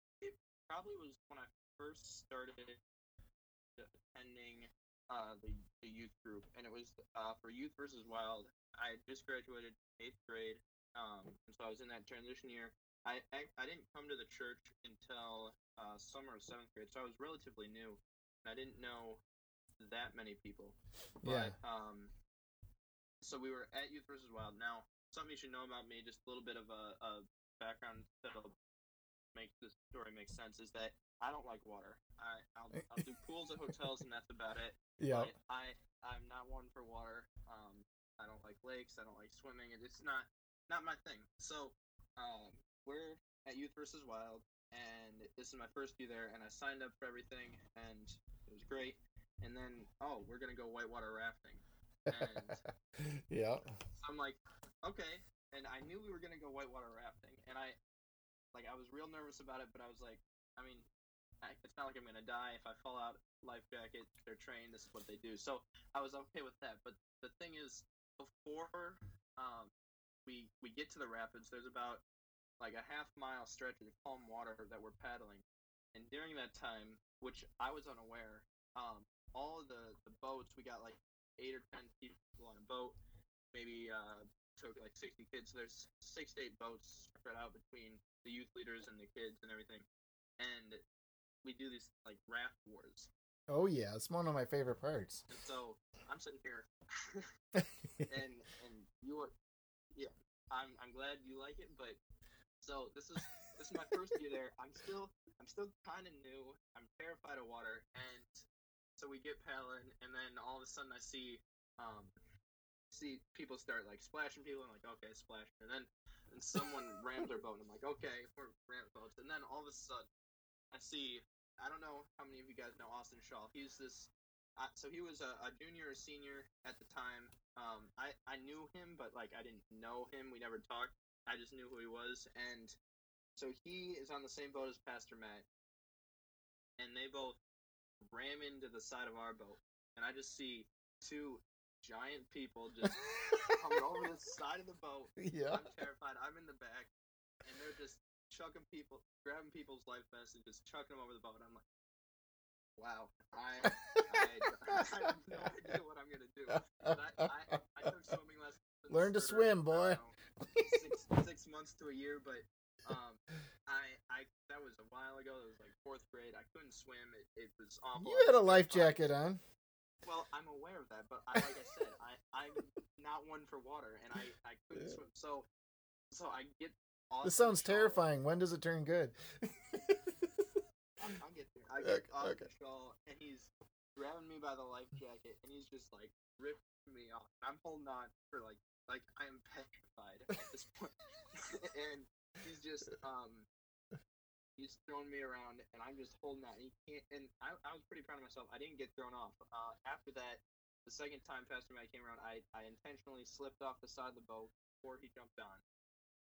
probably was when I first started attending uh the, the youth group, and it was uh for Youth versus Wild. I had just graduated eighth grade, um, and so I was in that transition year. I I, I didn't come to the church until uh, summer of seventh grade, so I was relatively new, and I didn't know that many people. Yeah. Um, so we were at Youth versus Wild. Now, something you should know about me, just a little bit of a, a background make this story make sense, is that I don't like water. I I'll, *laughs* I'll do pools at hotels, and that's about it. Yeah. I I'm not one for water. Um, I don't like lakes. I don't like swimming. It's not not my thing. So, um, we're at Youth versus Wild, and this is my first year there, and I signed up for everything, and it was great. And then, oh, we're gonna go whitewater rafting, *laughs* and yeah. I'm like, okay. And I knew we were gonna go whitewater rafting, and I like I was real nervous about it, but I was like, I mean, I, it's not like I'm gonna die if I fall out. Life jacket, they're trained. This is what they do. So I was okay with that. But the thing is, before um, we we get to the rapids, there's about like a half mile stretch of calm water that we're paddling, and during that time, which I was unaware, um, all of the the boats we got like eight or ten people on a boat, maybe uh, took like 60 kids. So there's six to eight boats spread out between the youth leaders and the kids and everything, and we do these like raft wars. Oh yeah, it's one of my favorite parts. And so I'm sitting here, *laughs* and and you are, yeah, I'm I'm glad you like it, but so this is this is my first year there. I'm still I'm still kind of new. I'm terrified of water, and so we get paddling, and then all of a sudden I see um see people start like splashing people, and I'm like okay, splash, and then and someone *laughs* rams their boat, and I'm like okay, we're ram boats, and then all of a sudden I see I don't know how many of you guys know Austin Shaw. He's this. Uh, so he was a, a junior or senior at the time. Um, I I knew him, but like I didn't know him. We never talked. I just knew who he was, and so he is on the same boat as Pastor Matt, and they both ram into the side of our boat, and I just see two giant people just *laughs* coming over the side of the boat. Yeah. I'm terrified. I'm in the back, and they're just chucking people, grabbing people's life vests and just chucking them over the boat. And I'm like, wow, I, I, I have no *laughs* idea what I'm gonna do. But I, I, I took swimming lessons. Learn to for, swim, boy. Know, six, six months to a year, but um, I, I that was a while ago. That was like fourth grade. I couldn't swim. It, it was awful. You had a life jacket on. Well, I'm aware of that, but I, like I said, I, I'm not one for water, and I, I couldn't swim. So, so I get. This sounds Shaw- terrifying. When does it turn good? I'll, I'll get there. I *laughs* get Okay, Austin okay. Shaw, and he's grabbing me by the life jacket, and he's just like ripping me off. I'm holding on for like, like I am petrified at this point, *laughs* and he's just um, he's throwing me around, and I'm just holding that. And he can't, and I, I was pretty proud of myself. I didn't get thrown off. Uh, after that, the second time Pastor Matt came around, I, I intentionally slipped off the side of the boat before he jumped on,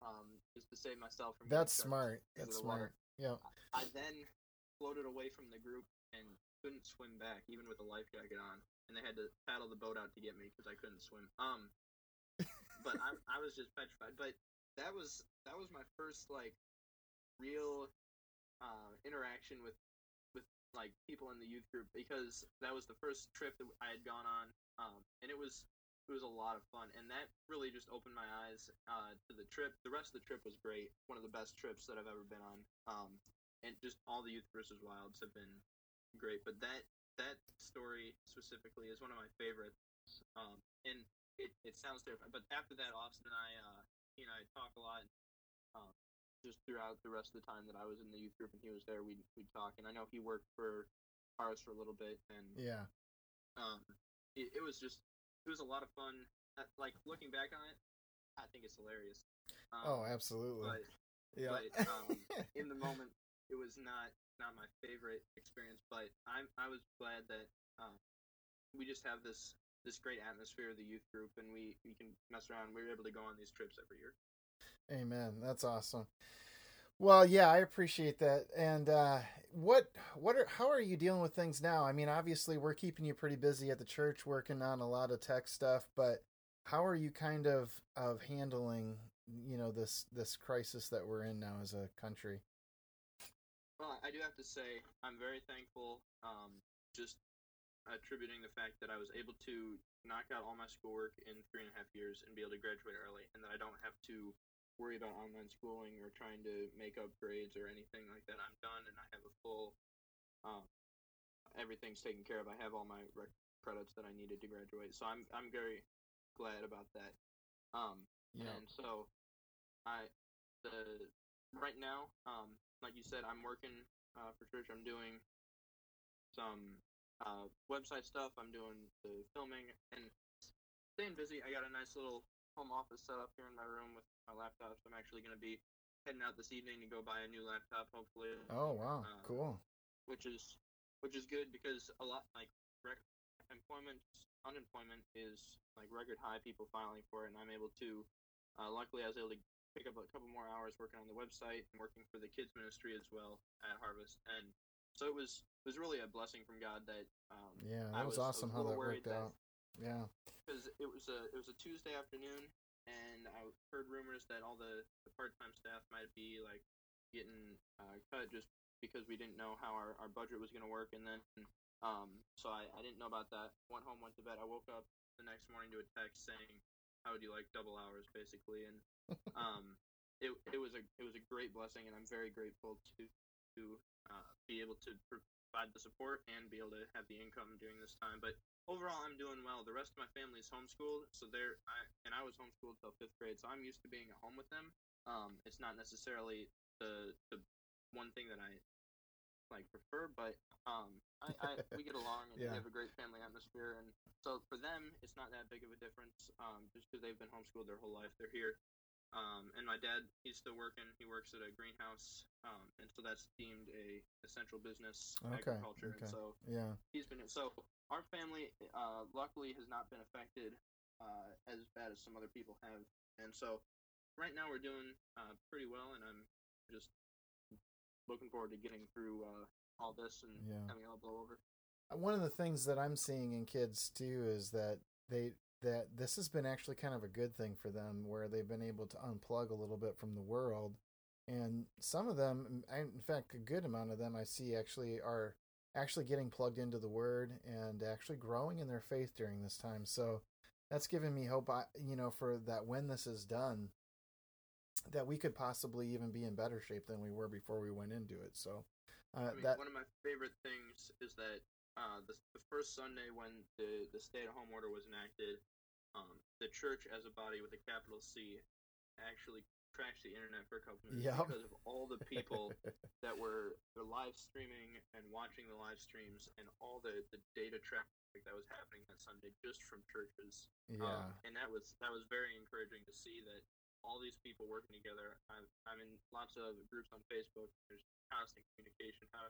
um, just to save myself from. That's smart. That's water. smart. Yeah. I then floated away from the group and couldn't swim back, even with a life jacket on. And they had to paddle the boat out to get me because I couldn't swim. Um, *laughs* but I, I was just petrified. But that was that was my first like real uh, interaction with with like people in the youth group because that was the first trip that I had gone on, um, and it was it was a lot of fun, and that really just opened my eyes uh, to the trip. The rest of the trip was great, one of the best trips that I've ever been on, um, and just all the Youth versus Wilds have been great. But that that story specifically is one of my favorites, um, and it, it sounds terrifying. But after that, Austin and I, uh, he and I talk a lot. Um, just throughout the rest of the time that I was in the youth group and he was there, we we talk. And I know he worked for ours for a little bit, and Yeah. um, it, it was just it was a lot of fun. Uh, Like looking back on it, I think it's hilarious. Um, Oh, absolutely. But *laughs* yeah. but, um, in the moment, it was not not my favorite experience. But I'm I was glad that um, we just have this this great atmosphere of the youth group, and we we can mess around. We were able to go on these trips every year. Amen. That's awesome. Well, yeah, I appreciate that. And uh, what what are how are you dealing with things now? I mean, obviously we're keeping you pretty busy at the church, working on a lot of tech stuff. But how are you kind of of handling you know this this crisis that we're in now as a country? Well, I do have to say I'm very thankful. Um, just attributing the fact that I was able to knock out all my schoolwork in three and a half years and be able to graduate early, and that I don't have to worry about online schooling or trying to make up grades or anything like that. I'm done, and I have a full. Um, everything's taken care of. I have all my rec- credits that I needed to graduate, so I'm I'm very glad about that. Um, Yeah. and so I the right now, um, like you said, I'm working uh, for church. I'm doing some uh, website stuff. I'm doing the filming and staying busy. I got a nice little home office set up here in my room with my laptops. I'm actually going to be heading out this evening to go buy a new laptop, hopefully. Oh wow, Uh, cool. Which is which is good because a lot like rec- employment, unemployment is like record high. People filing for it, and I'm able to. Uh, luckily, I was able to pick up a couple more hours working on the website and working for the kids ministry as well at Harvest. And so it was it was really a blessing from God that um, Yeah, that was was- awesome was how that worked that- out. Yeah. because it was a it was a Tuesday afternoon, and I heard rumors that all the, the part time staff might be like getting uh, cut just because we didn't know how our, our budget was going to work, and then um, so I, I didn't know about that. Went home, went to bed. I woke up the next morning to a text saying, "How would you like double hours?" Basically, and *laughs* um, it it was a it was a great blessing, and I'm very grateful to to uh, be able to provide the support and be able to have the income during this time. But overall, I'm doing well. The rest of my family is homeschooled, so they're I, and I was homeschooled till fifth grade, so I'm used to being at home with them. Um, it's not necessarily the the one thing that I like prefer, but um, I, I we get along and *laughs* Yeah. we have a great family atmosphere, and so for them, it's not that big of a difference. Um, just because they've been homeschooled their whole life, they're here. Um, and my dad, he's still working. He works at a greenhouse, um, and so that's deemed a essential business Okay, agriculture. okay. And so Yeah. he's been so our family uh, luckily has not been affected uh, as bad as some other people have and so right now we're doing uh, pretty well and i'm just looking forward to getting through uh, all this and Yeah. having it all blow over one of the things that I'm seeing in kids too is that they that this has been actually kind of a good thing for them where they've been able to unplug a little bit from the world. And some of them in fact a good amount of them I see actually are actually getting plugged into the word and actually growing in their faith during this time. So that's given me hope I, you know for that when this is done that we could possibly even be in better shape than we were before we went into it. So uh, I mean, that one of my favorite things is that uh, the, the first Sunday when the, the stay-at-home order was enacted, um, the church as a body with a capital C actually crashed the internet for a couple minutes Yep. because of all the people *laughs* that were were live streaming and watching the live streams and all the, the data traffic that was happening that Sunday just from churches. yeah Um, and that was that was very encouraging to see that all these people working together. I'm, I'm in lots of groups on Facebook. There's constant communication. How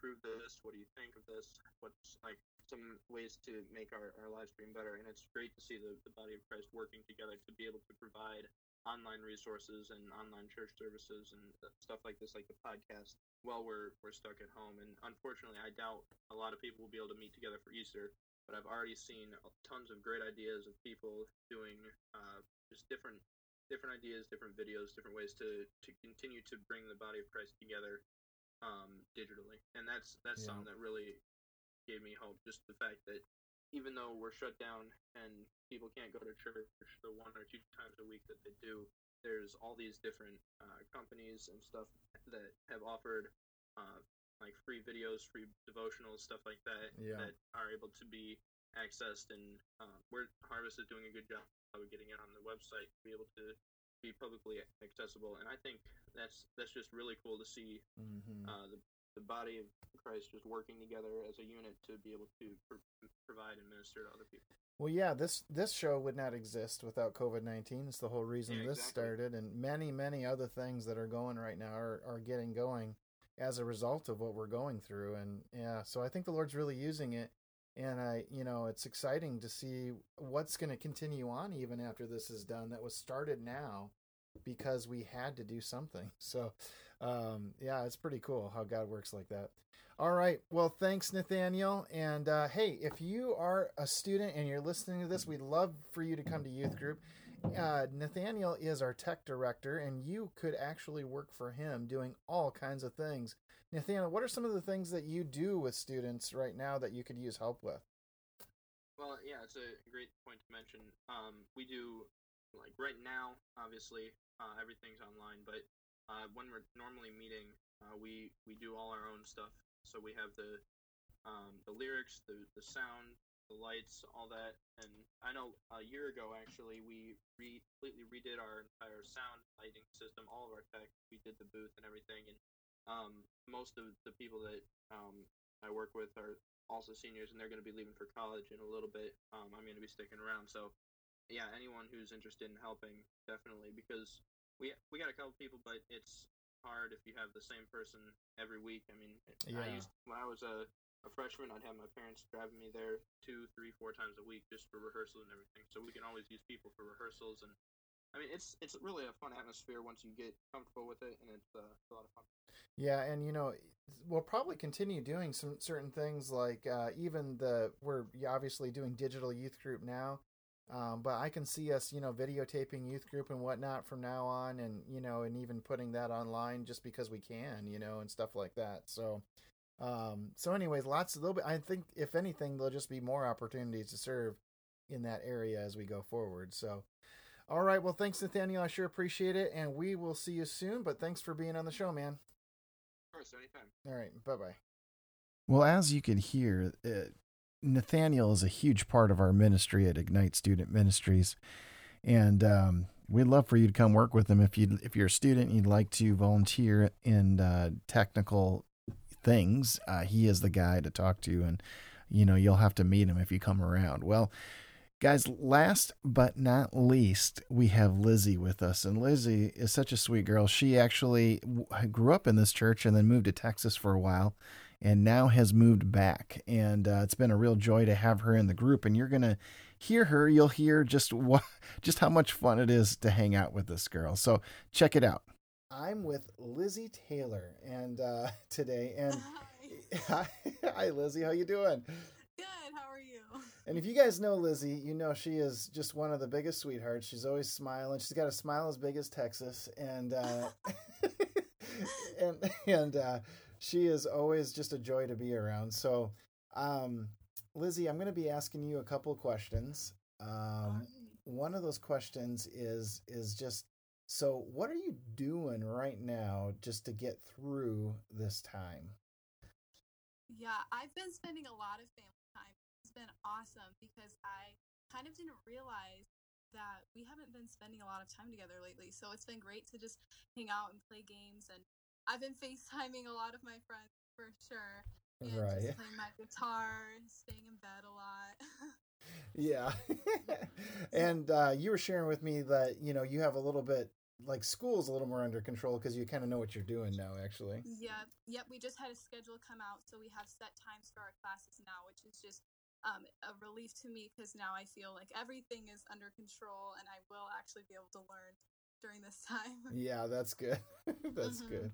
improve this? What do you think of this? What's like some ways to make our, our live stream better? And it's great to see the, the body of Christ working together to be able to provide online resources and online church services and stuff like this, like the podcast, while we're we're stuck at home. And unfortunately, I doubt a lot of people will be able to meet together for Easter. But I've already seen tons of great ideas of people doing uh, just different different ideas, different videos, different ways to to continue to bring the body of Christ together um, digitally. And that's that's Yeah. something that really gave me hope. Just the fact that even though we're shut down and people can't go to church the one or two times a week that they do, there's all these different uh, companies and stuff that have offered uh, like free videos, free devotionals, stuff like that Yeah. that are able to be accessed. And uh, we're Harvest is doing a good job of getting it on the website to be able to be publicly accessible. And I think that's that's just really cool to see hmm uh, the the body of Christ just working together as a unit to be able to pr- provide and minister to other people. Well, yeah, this this show would not exist without COVID nineteen. It's the whole reason Yeah, this exactly. started, and many many other things that are going right now are are getting going as a result of what we're going through. And yeah, so I think the Lord's really using it, and I you know it's exciting to see what's going to continue on even after this is done. That was started now because we had to do something. *laughs* So, um, yeah, it's pretty cool how God works like that. All right. Well, thanks, Nathaniel. And uh, hey, if you are a student and you're listening to this, we'd love for you to come to youth group. Uh, Nathaniel is our tech director, and you could actually work for him doing all kinds of things. Nathaniel, what are some of the things that you do with students right now that you could use help with? Well, yeah, it's a great point to mention. Um, we do like right now, obviously, uh, everything's online, but uh, when we're normally meeting, uh, we we do all our own stuff. So we have the um, the lyrics, the the sound, the lights, all that. And I know a year ago, actually, we re- completely redid our entire sound lighting system, all of our tech. We did the booth and everything, and um, most of the people that um, I work with are also seniors, and they're going to be leaving for college in a little bit. Um, I'm going to be sticking around, so yeah, anyone who's interested in helping, definitely, because we we got a couple people, but it's hard if you have the same person every week. I mean, I used when I was a, a freshman, I'd have my parents driving me there two, three, four times a week just for rehearsals and everything. So we can always use people for rehearsals and I mean, it's it's really a fun atmosphere once you get comfortable with it, and it's uh, a lot of fun. Yeah, and you know, we'll probably continue doing some certain things like uh, even the we're obviously doing digital youth group now, um, but I can see us, you know, videotaping youth group and whatnot from now on, and you know, and even putting that online just because we can, you know, and stuff like that. So, um, so anyways, lots of little bit. I think if anything, there'll just be more opportunities to serve in that area as we go forward. So. All right. Well, thanks, Nathaniel. I sure appreciate it. And we will see you soon. But thanks for being on the show, man. Of course, anytime. All right. Bye bye. Well, as you can hear, uh, Nathaniel is a huge part of our ministry at Ignite Student Ministries. And um, we'd love for you to come work with him. If, you if you're a student and you'd like to volunteer in uh, technical things, uh, he is the guy to talk to. And, you know, you'll have to meet him if you come around. Well, Guys, last but not least, we have Lizzie with us. And Lizzie is such a sweet girl. She actually grew up in this church and then moved to Texas for a while and now has moved back. And uh, it's been a real joy to have her in the group. And you're to hear her. You'll hear just what, *laughs* just how much fun it is to hang out with this girl. So check it out. I'm with Lizzie Taylor and uh, *laughs* today. And hi. *laughs* hi, Lizzie. How you doing? Good, how are you? And if you guys know Lizzie, you know she is just one of the biggest sweethearts. She's always smiling. She's got a smile as big as Texas, and uh, *laughs* and and uh, she is always just a joy to be around. So, um, Lizzie, I'm going to be asking you a couple questions. Um, one of those questions is is just so what are you doing right now just to get through this time? Yeah, I've been spending a lot of family time. It's been awesome because I kind of didn't realize that we haven't been spending a lot of time together lately. So it's been great to just hang out and play games. And I've been *laughs* FaceTiming a lot of my friends for sure. And right. just playing my guitar, staying in bed a lot. *laughs* *laughs* yeah. and uh, you were sharing with me that, you know, you have a little bit like school's a little more under control because you kind of know what you're doing now actually yeah yep we just had a schedule come out so we have set times for our classes now which is just um, a relief to me because now I feel like everything is under control and I will actually be able to learn during this *laughs* time. Yeah, that's good. *laughs* that's mm-hmm. good.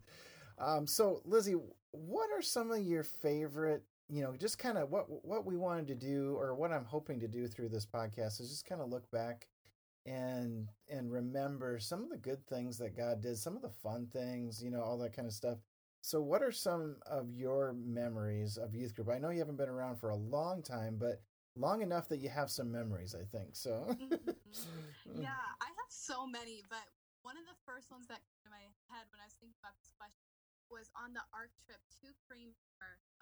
Um, so Lizzie, what are some of your favorite, you know, just kind of what what we wanted to do or what I'm hoping to do through this podcast is just kind of look back and and remember some of the good things that God did, some of the fun things, you know, all that kind of stuff. So, what are some of your memories of youth group? I know you haven't been around for a long time, but long enough that you have some memories, I think. So, mm-hmm. *laughs* yeah, I have so many, but one of the first ones that came to my head when I was thinking about this question was on the ARC trip to Creamer.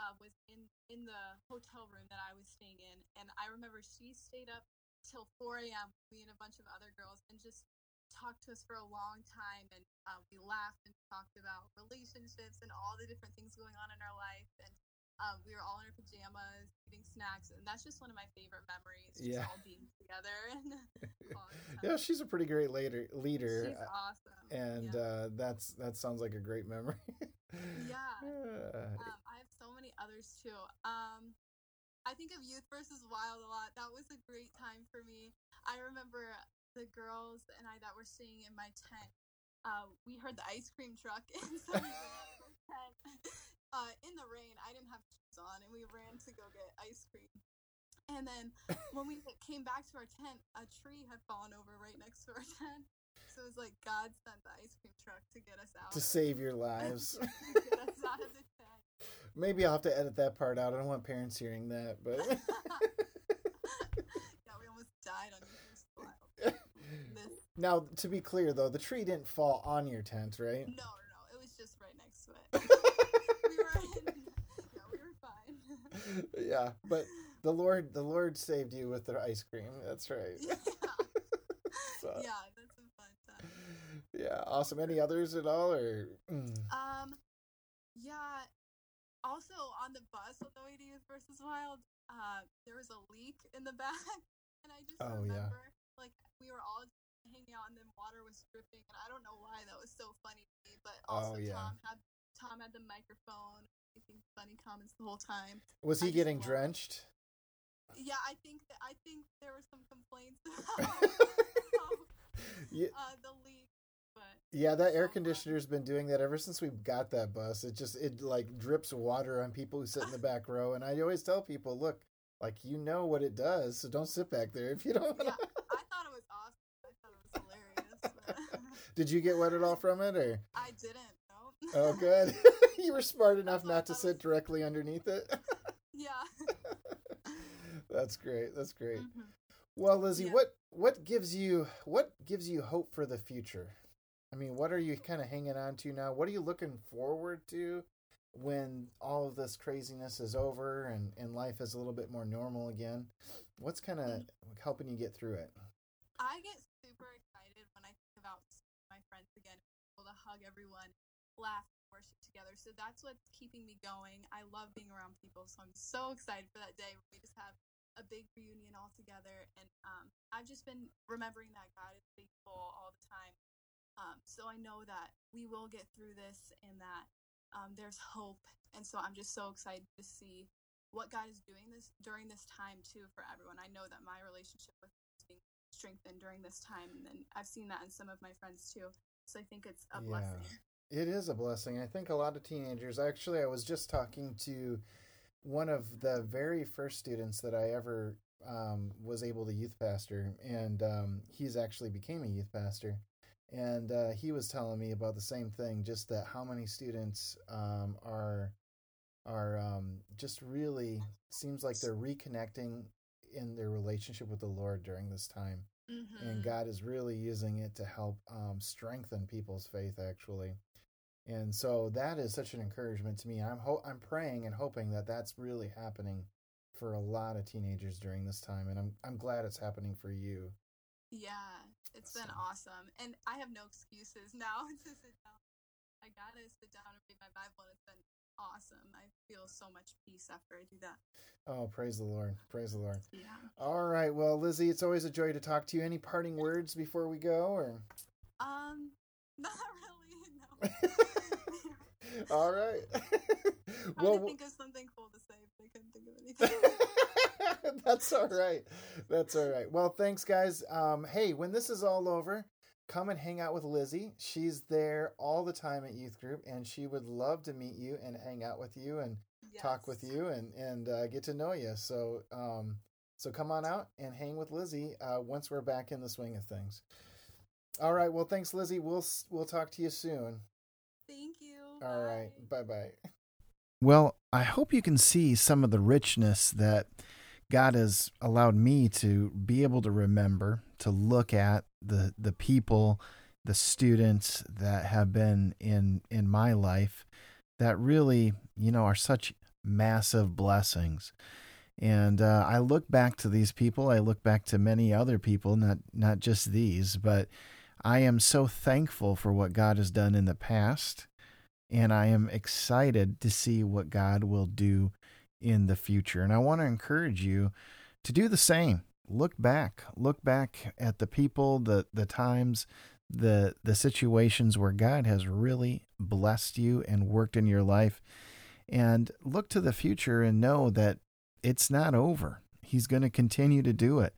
Uh, was in in the hotel room that I was staying in, and I remember she stayed up till 4 a.m. Me and a bunch of other girls, and just talked to us for a long time and uh, we laughed and talked about relationships and all the different things going on in our life and um, we were all in our pajamas eating snacks and that's just one of my favorite memories just yeah. all being together *laughs* and yeah she's a pretty great leader leader she's awesome. and yeah. uh, that's that sounds like a great memory. Yeah. *laughs* Um, i have so many others too. Um, I think of Youth versus Wild a lot. That was a great time for me. I remember the girls and I that were staying in my tent, uh, we heard the ice cream truck, *laughs* and so we *laughs* tent uh, in the rain. I didn't have shoes on, and we ran to go get ice cream. And then when we *laughs* came back to our tent, a tree had fallen over right next to our tent. So it was like God sent the ice cream truck to get us out. To save your lives. get us out of the tent. Maybe I'll have to edit that part out. I don't want parents hearing that, but. *laughs* *laughs* yeah, we almost died on now, to be clear though, the tree didn't fall on your tent, right? No, no, no. It was just right next to it. *laughs* we were in, yeah, we were fine. yeah, but the Lord, the Lord saved you with the ice cream. That's right. Yeah. so, yeah, that's a fun time. Yeah, awesome. Any others at all, or? Mm. Um, yeah. Also, on the bus on the way to Youth versus Wild, uh, there was a leak in the *laughs* back, and I just oh, remember, yeah. like, we were all hanging out and then water was dripping and I don't know why that was so funny to me. But oh, also oh, yeah. Tom had Tom had the microphone making funny comments the whole time. Was he I getting drenched? Yeah, I think that I think there were some complaints *laughs* about *laughs* Yeah. uh, the leak. Yeah, that air conditioner's been doing that ever since we got that bus. It just it like drips water on people who sit in the *laughs* back row, and I always tell people, look, like you know what it does, so don't sit back there if you don't. Yeah. *laughs* I thought it was awesome. I thought it was hilarious. *laughs* Did you get wet at all from it, or? I didn't. No. Oh, good. you were smart enough That's why I not to sit was- directly underneath it. Yeah. That's great. That's great. Mhm. Well, Lizzie, Yeah. what what gives you what gives you hope for the future? I mean, what are you kind of hanging on to now? What are you looking forward to when all of this craziness is over and and life is a little bit more normal again? What's kind of Mm-hmm. helping you get through it? I get super excited when I think about my friends again, able to hug everyone, laugh, worship together. So that's what's keeping me going. I love being around people, so I'm so excited for that day when we just have a big reunion all together. And um, I've just been remembering that God is faithful all the time. Um, so I know that we will get through this and that um, there's hope. And so I'm just so excited to see what God is doing this during this time too for everyone. I know that my relationship with Him is being strengthened during this time, and I've seen that in some of my friends too. So I think it's a Yeah. blessing. It is a blessing. I think a lot of teenagers. Actually, I was just talking to one of the very first students that I ever um, was able to youth pastor, and um, he's actually became a youth pastor. And uh, he was telling me about the same thing, just that how many students um, are are um, just really seems like they're reconnecting in their relationship with the Lord during this time Mm-hmm. and God is really using it to help um, strengthen people's faith, actually. And so that is such an encouragement to me. I'm ho- I'm praying and hoping that that's really happening for a lot of teenagers during this time, and I'm I'm glad it's happening for you. Yeah, it's been awesome, and I have no excuses now *laughs* to sit down. I gotta sit down and read my Bible, and it's been awesome. I feel so much peace after I do that. Oh, praise the Lord, praise the Lord. Yeah. All right, well, Lizzie, it's always a joy to talk to you. Any parting words before we go, or? Um, *laughs* not really. No. *laughs* All right. *laughs* *laughs* Well, think of something cool to say, but I couldn't think of anything. *laughs* That's all right. That's all right. Well, thanks, guys. Um, hey, when this is all over, come and hang out with Lizzie. She's there all the time at youth group, and she would love to meet you and hang out with you and talk with you and and uh, get to know you. So, um, so come on out and hang with Lizzie uh, once we're back in the swing of things. All right. Well, thanks, Lizzie. We'll we'll talk to you soon. Thank you. All right. Bye. Bye bye. Well, I hope you can see some of the richness that God has allowed me to be able to remember, to look at the the people, the students that have been in in my life that really, you know, are such massive blessings. And uh, I look back to these people. I look back to many other people, not not just these, but I am so thankful for what God has done in the past and I am excited to see what God will do in the future. And I want to encourage you to do the same. Look back, look back at the people, the the times, the the situations where God has really blessed you and worked in your life and look to the future and know that it's not over. He's going to continue to do it.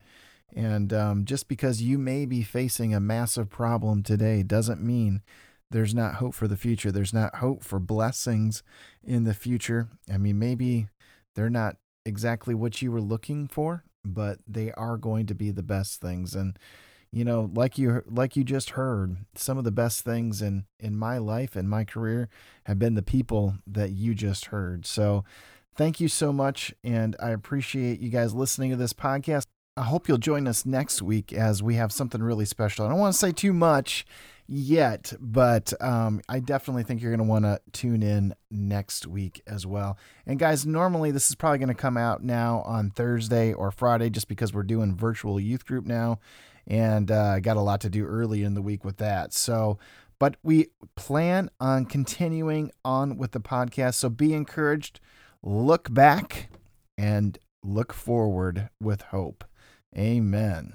And um, just because you may be facing a massive problem today doesn't mean there's not hope for the future. There's not hope for blessings in the future. I mean, maybe they're not exactly what you were looking for, but they are going to be the best things. And you know, like you like you just heard, some of the best things in in my life and my career have been the people that you just heard. So, thank you so much and I appreciate you guys listening to this podcast. I hope you'll join us next week as we have something really special. I don't want to say too much yet, but um, I definitely think you're going to want to tune in next week as well. And guys, normally this is probably going to come out now on Thursday or Friday just because we're doing virtual youth group now. And uh, I got a lot to do early in the week with that. So, but we plan on continuing on with the podcast. So be encouraged, look back, and look forward with hope. Amen.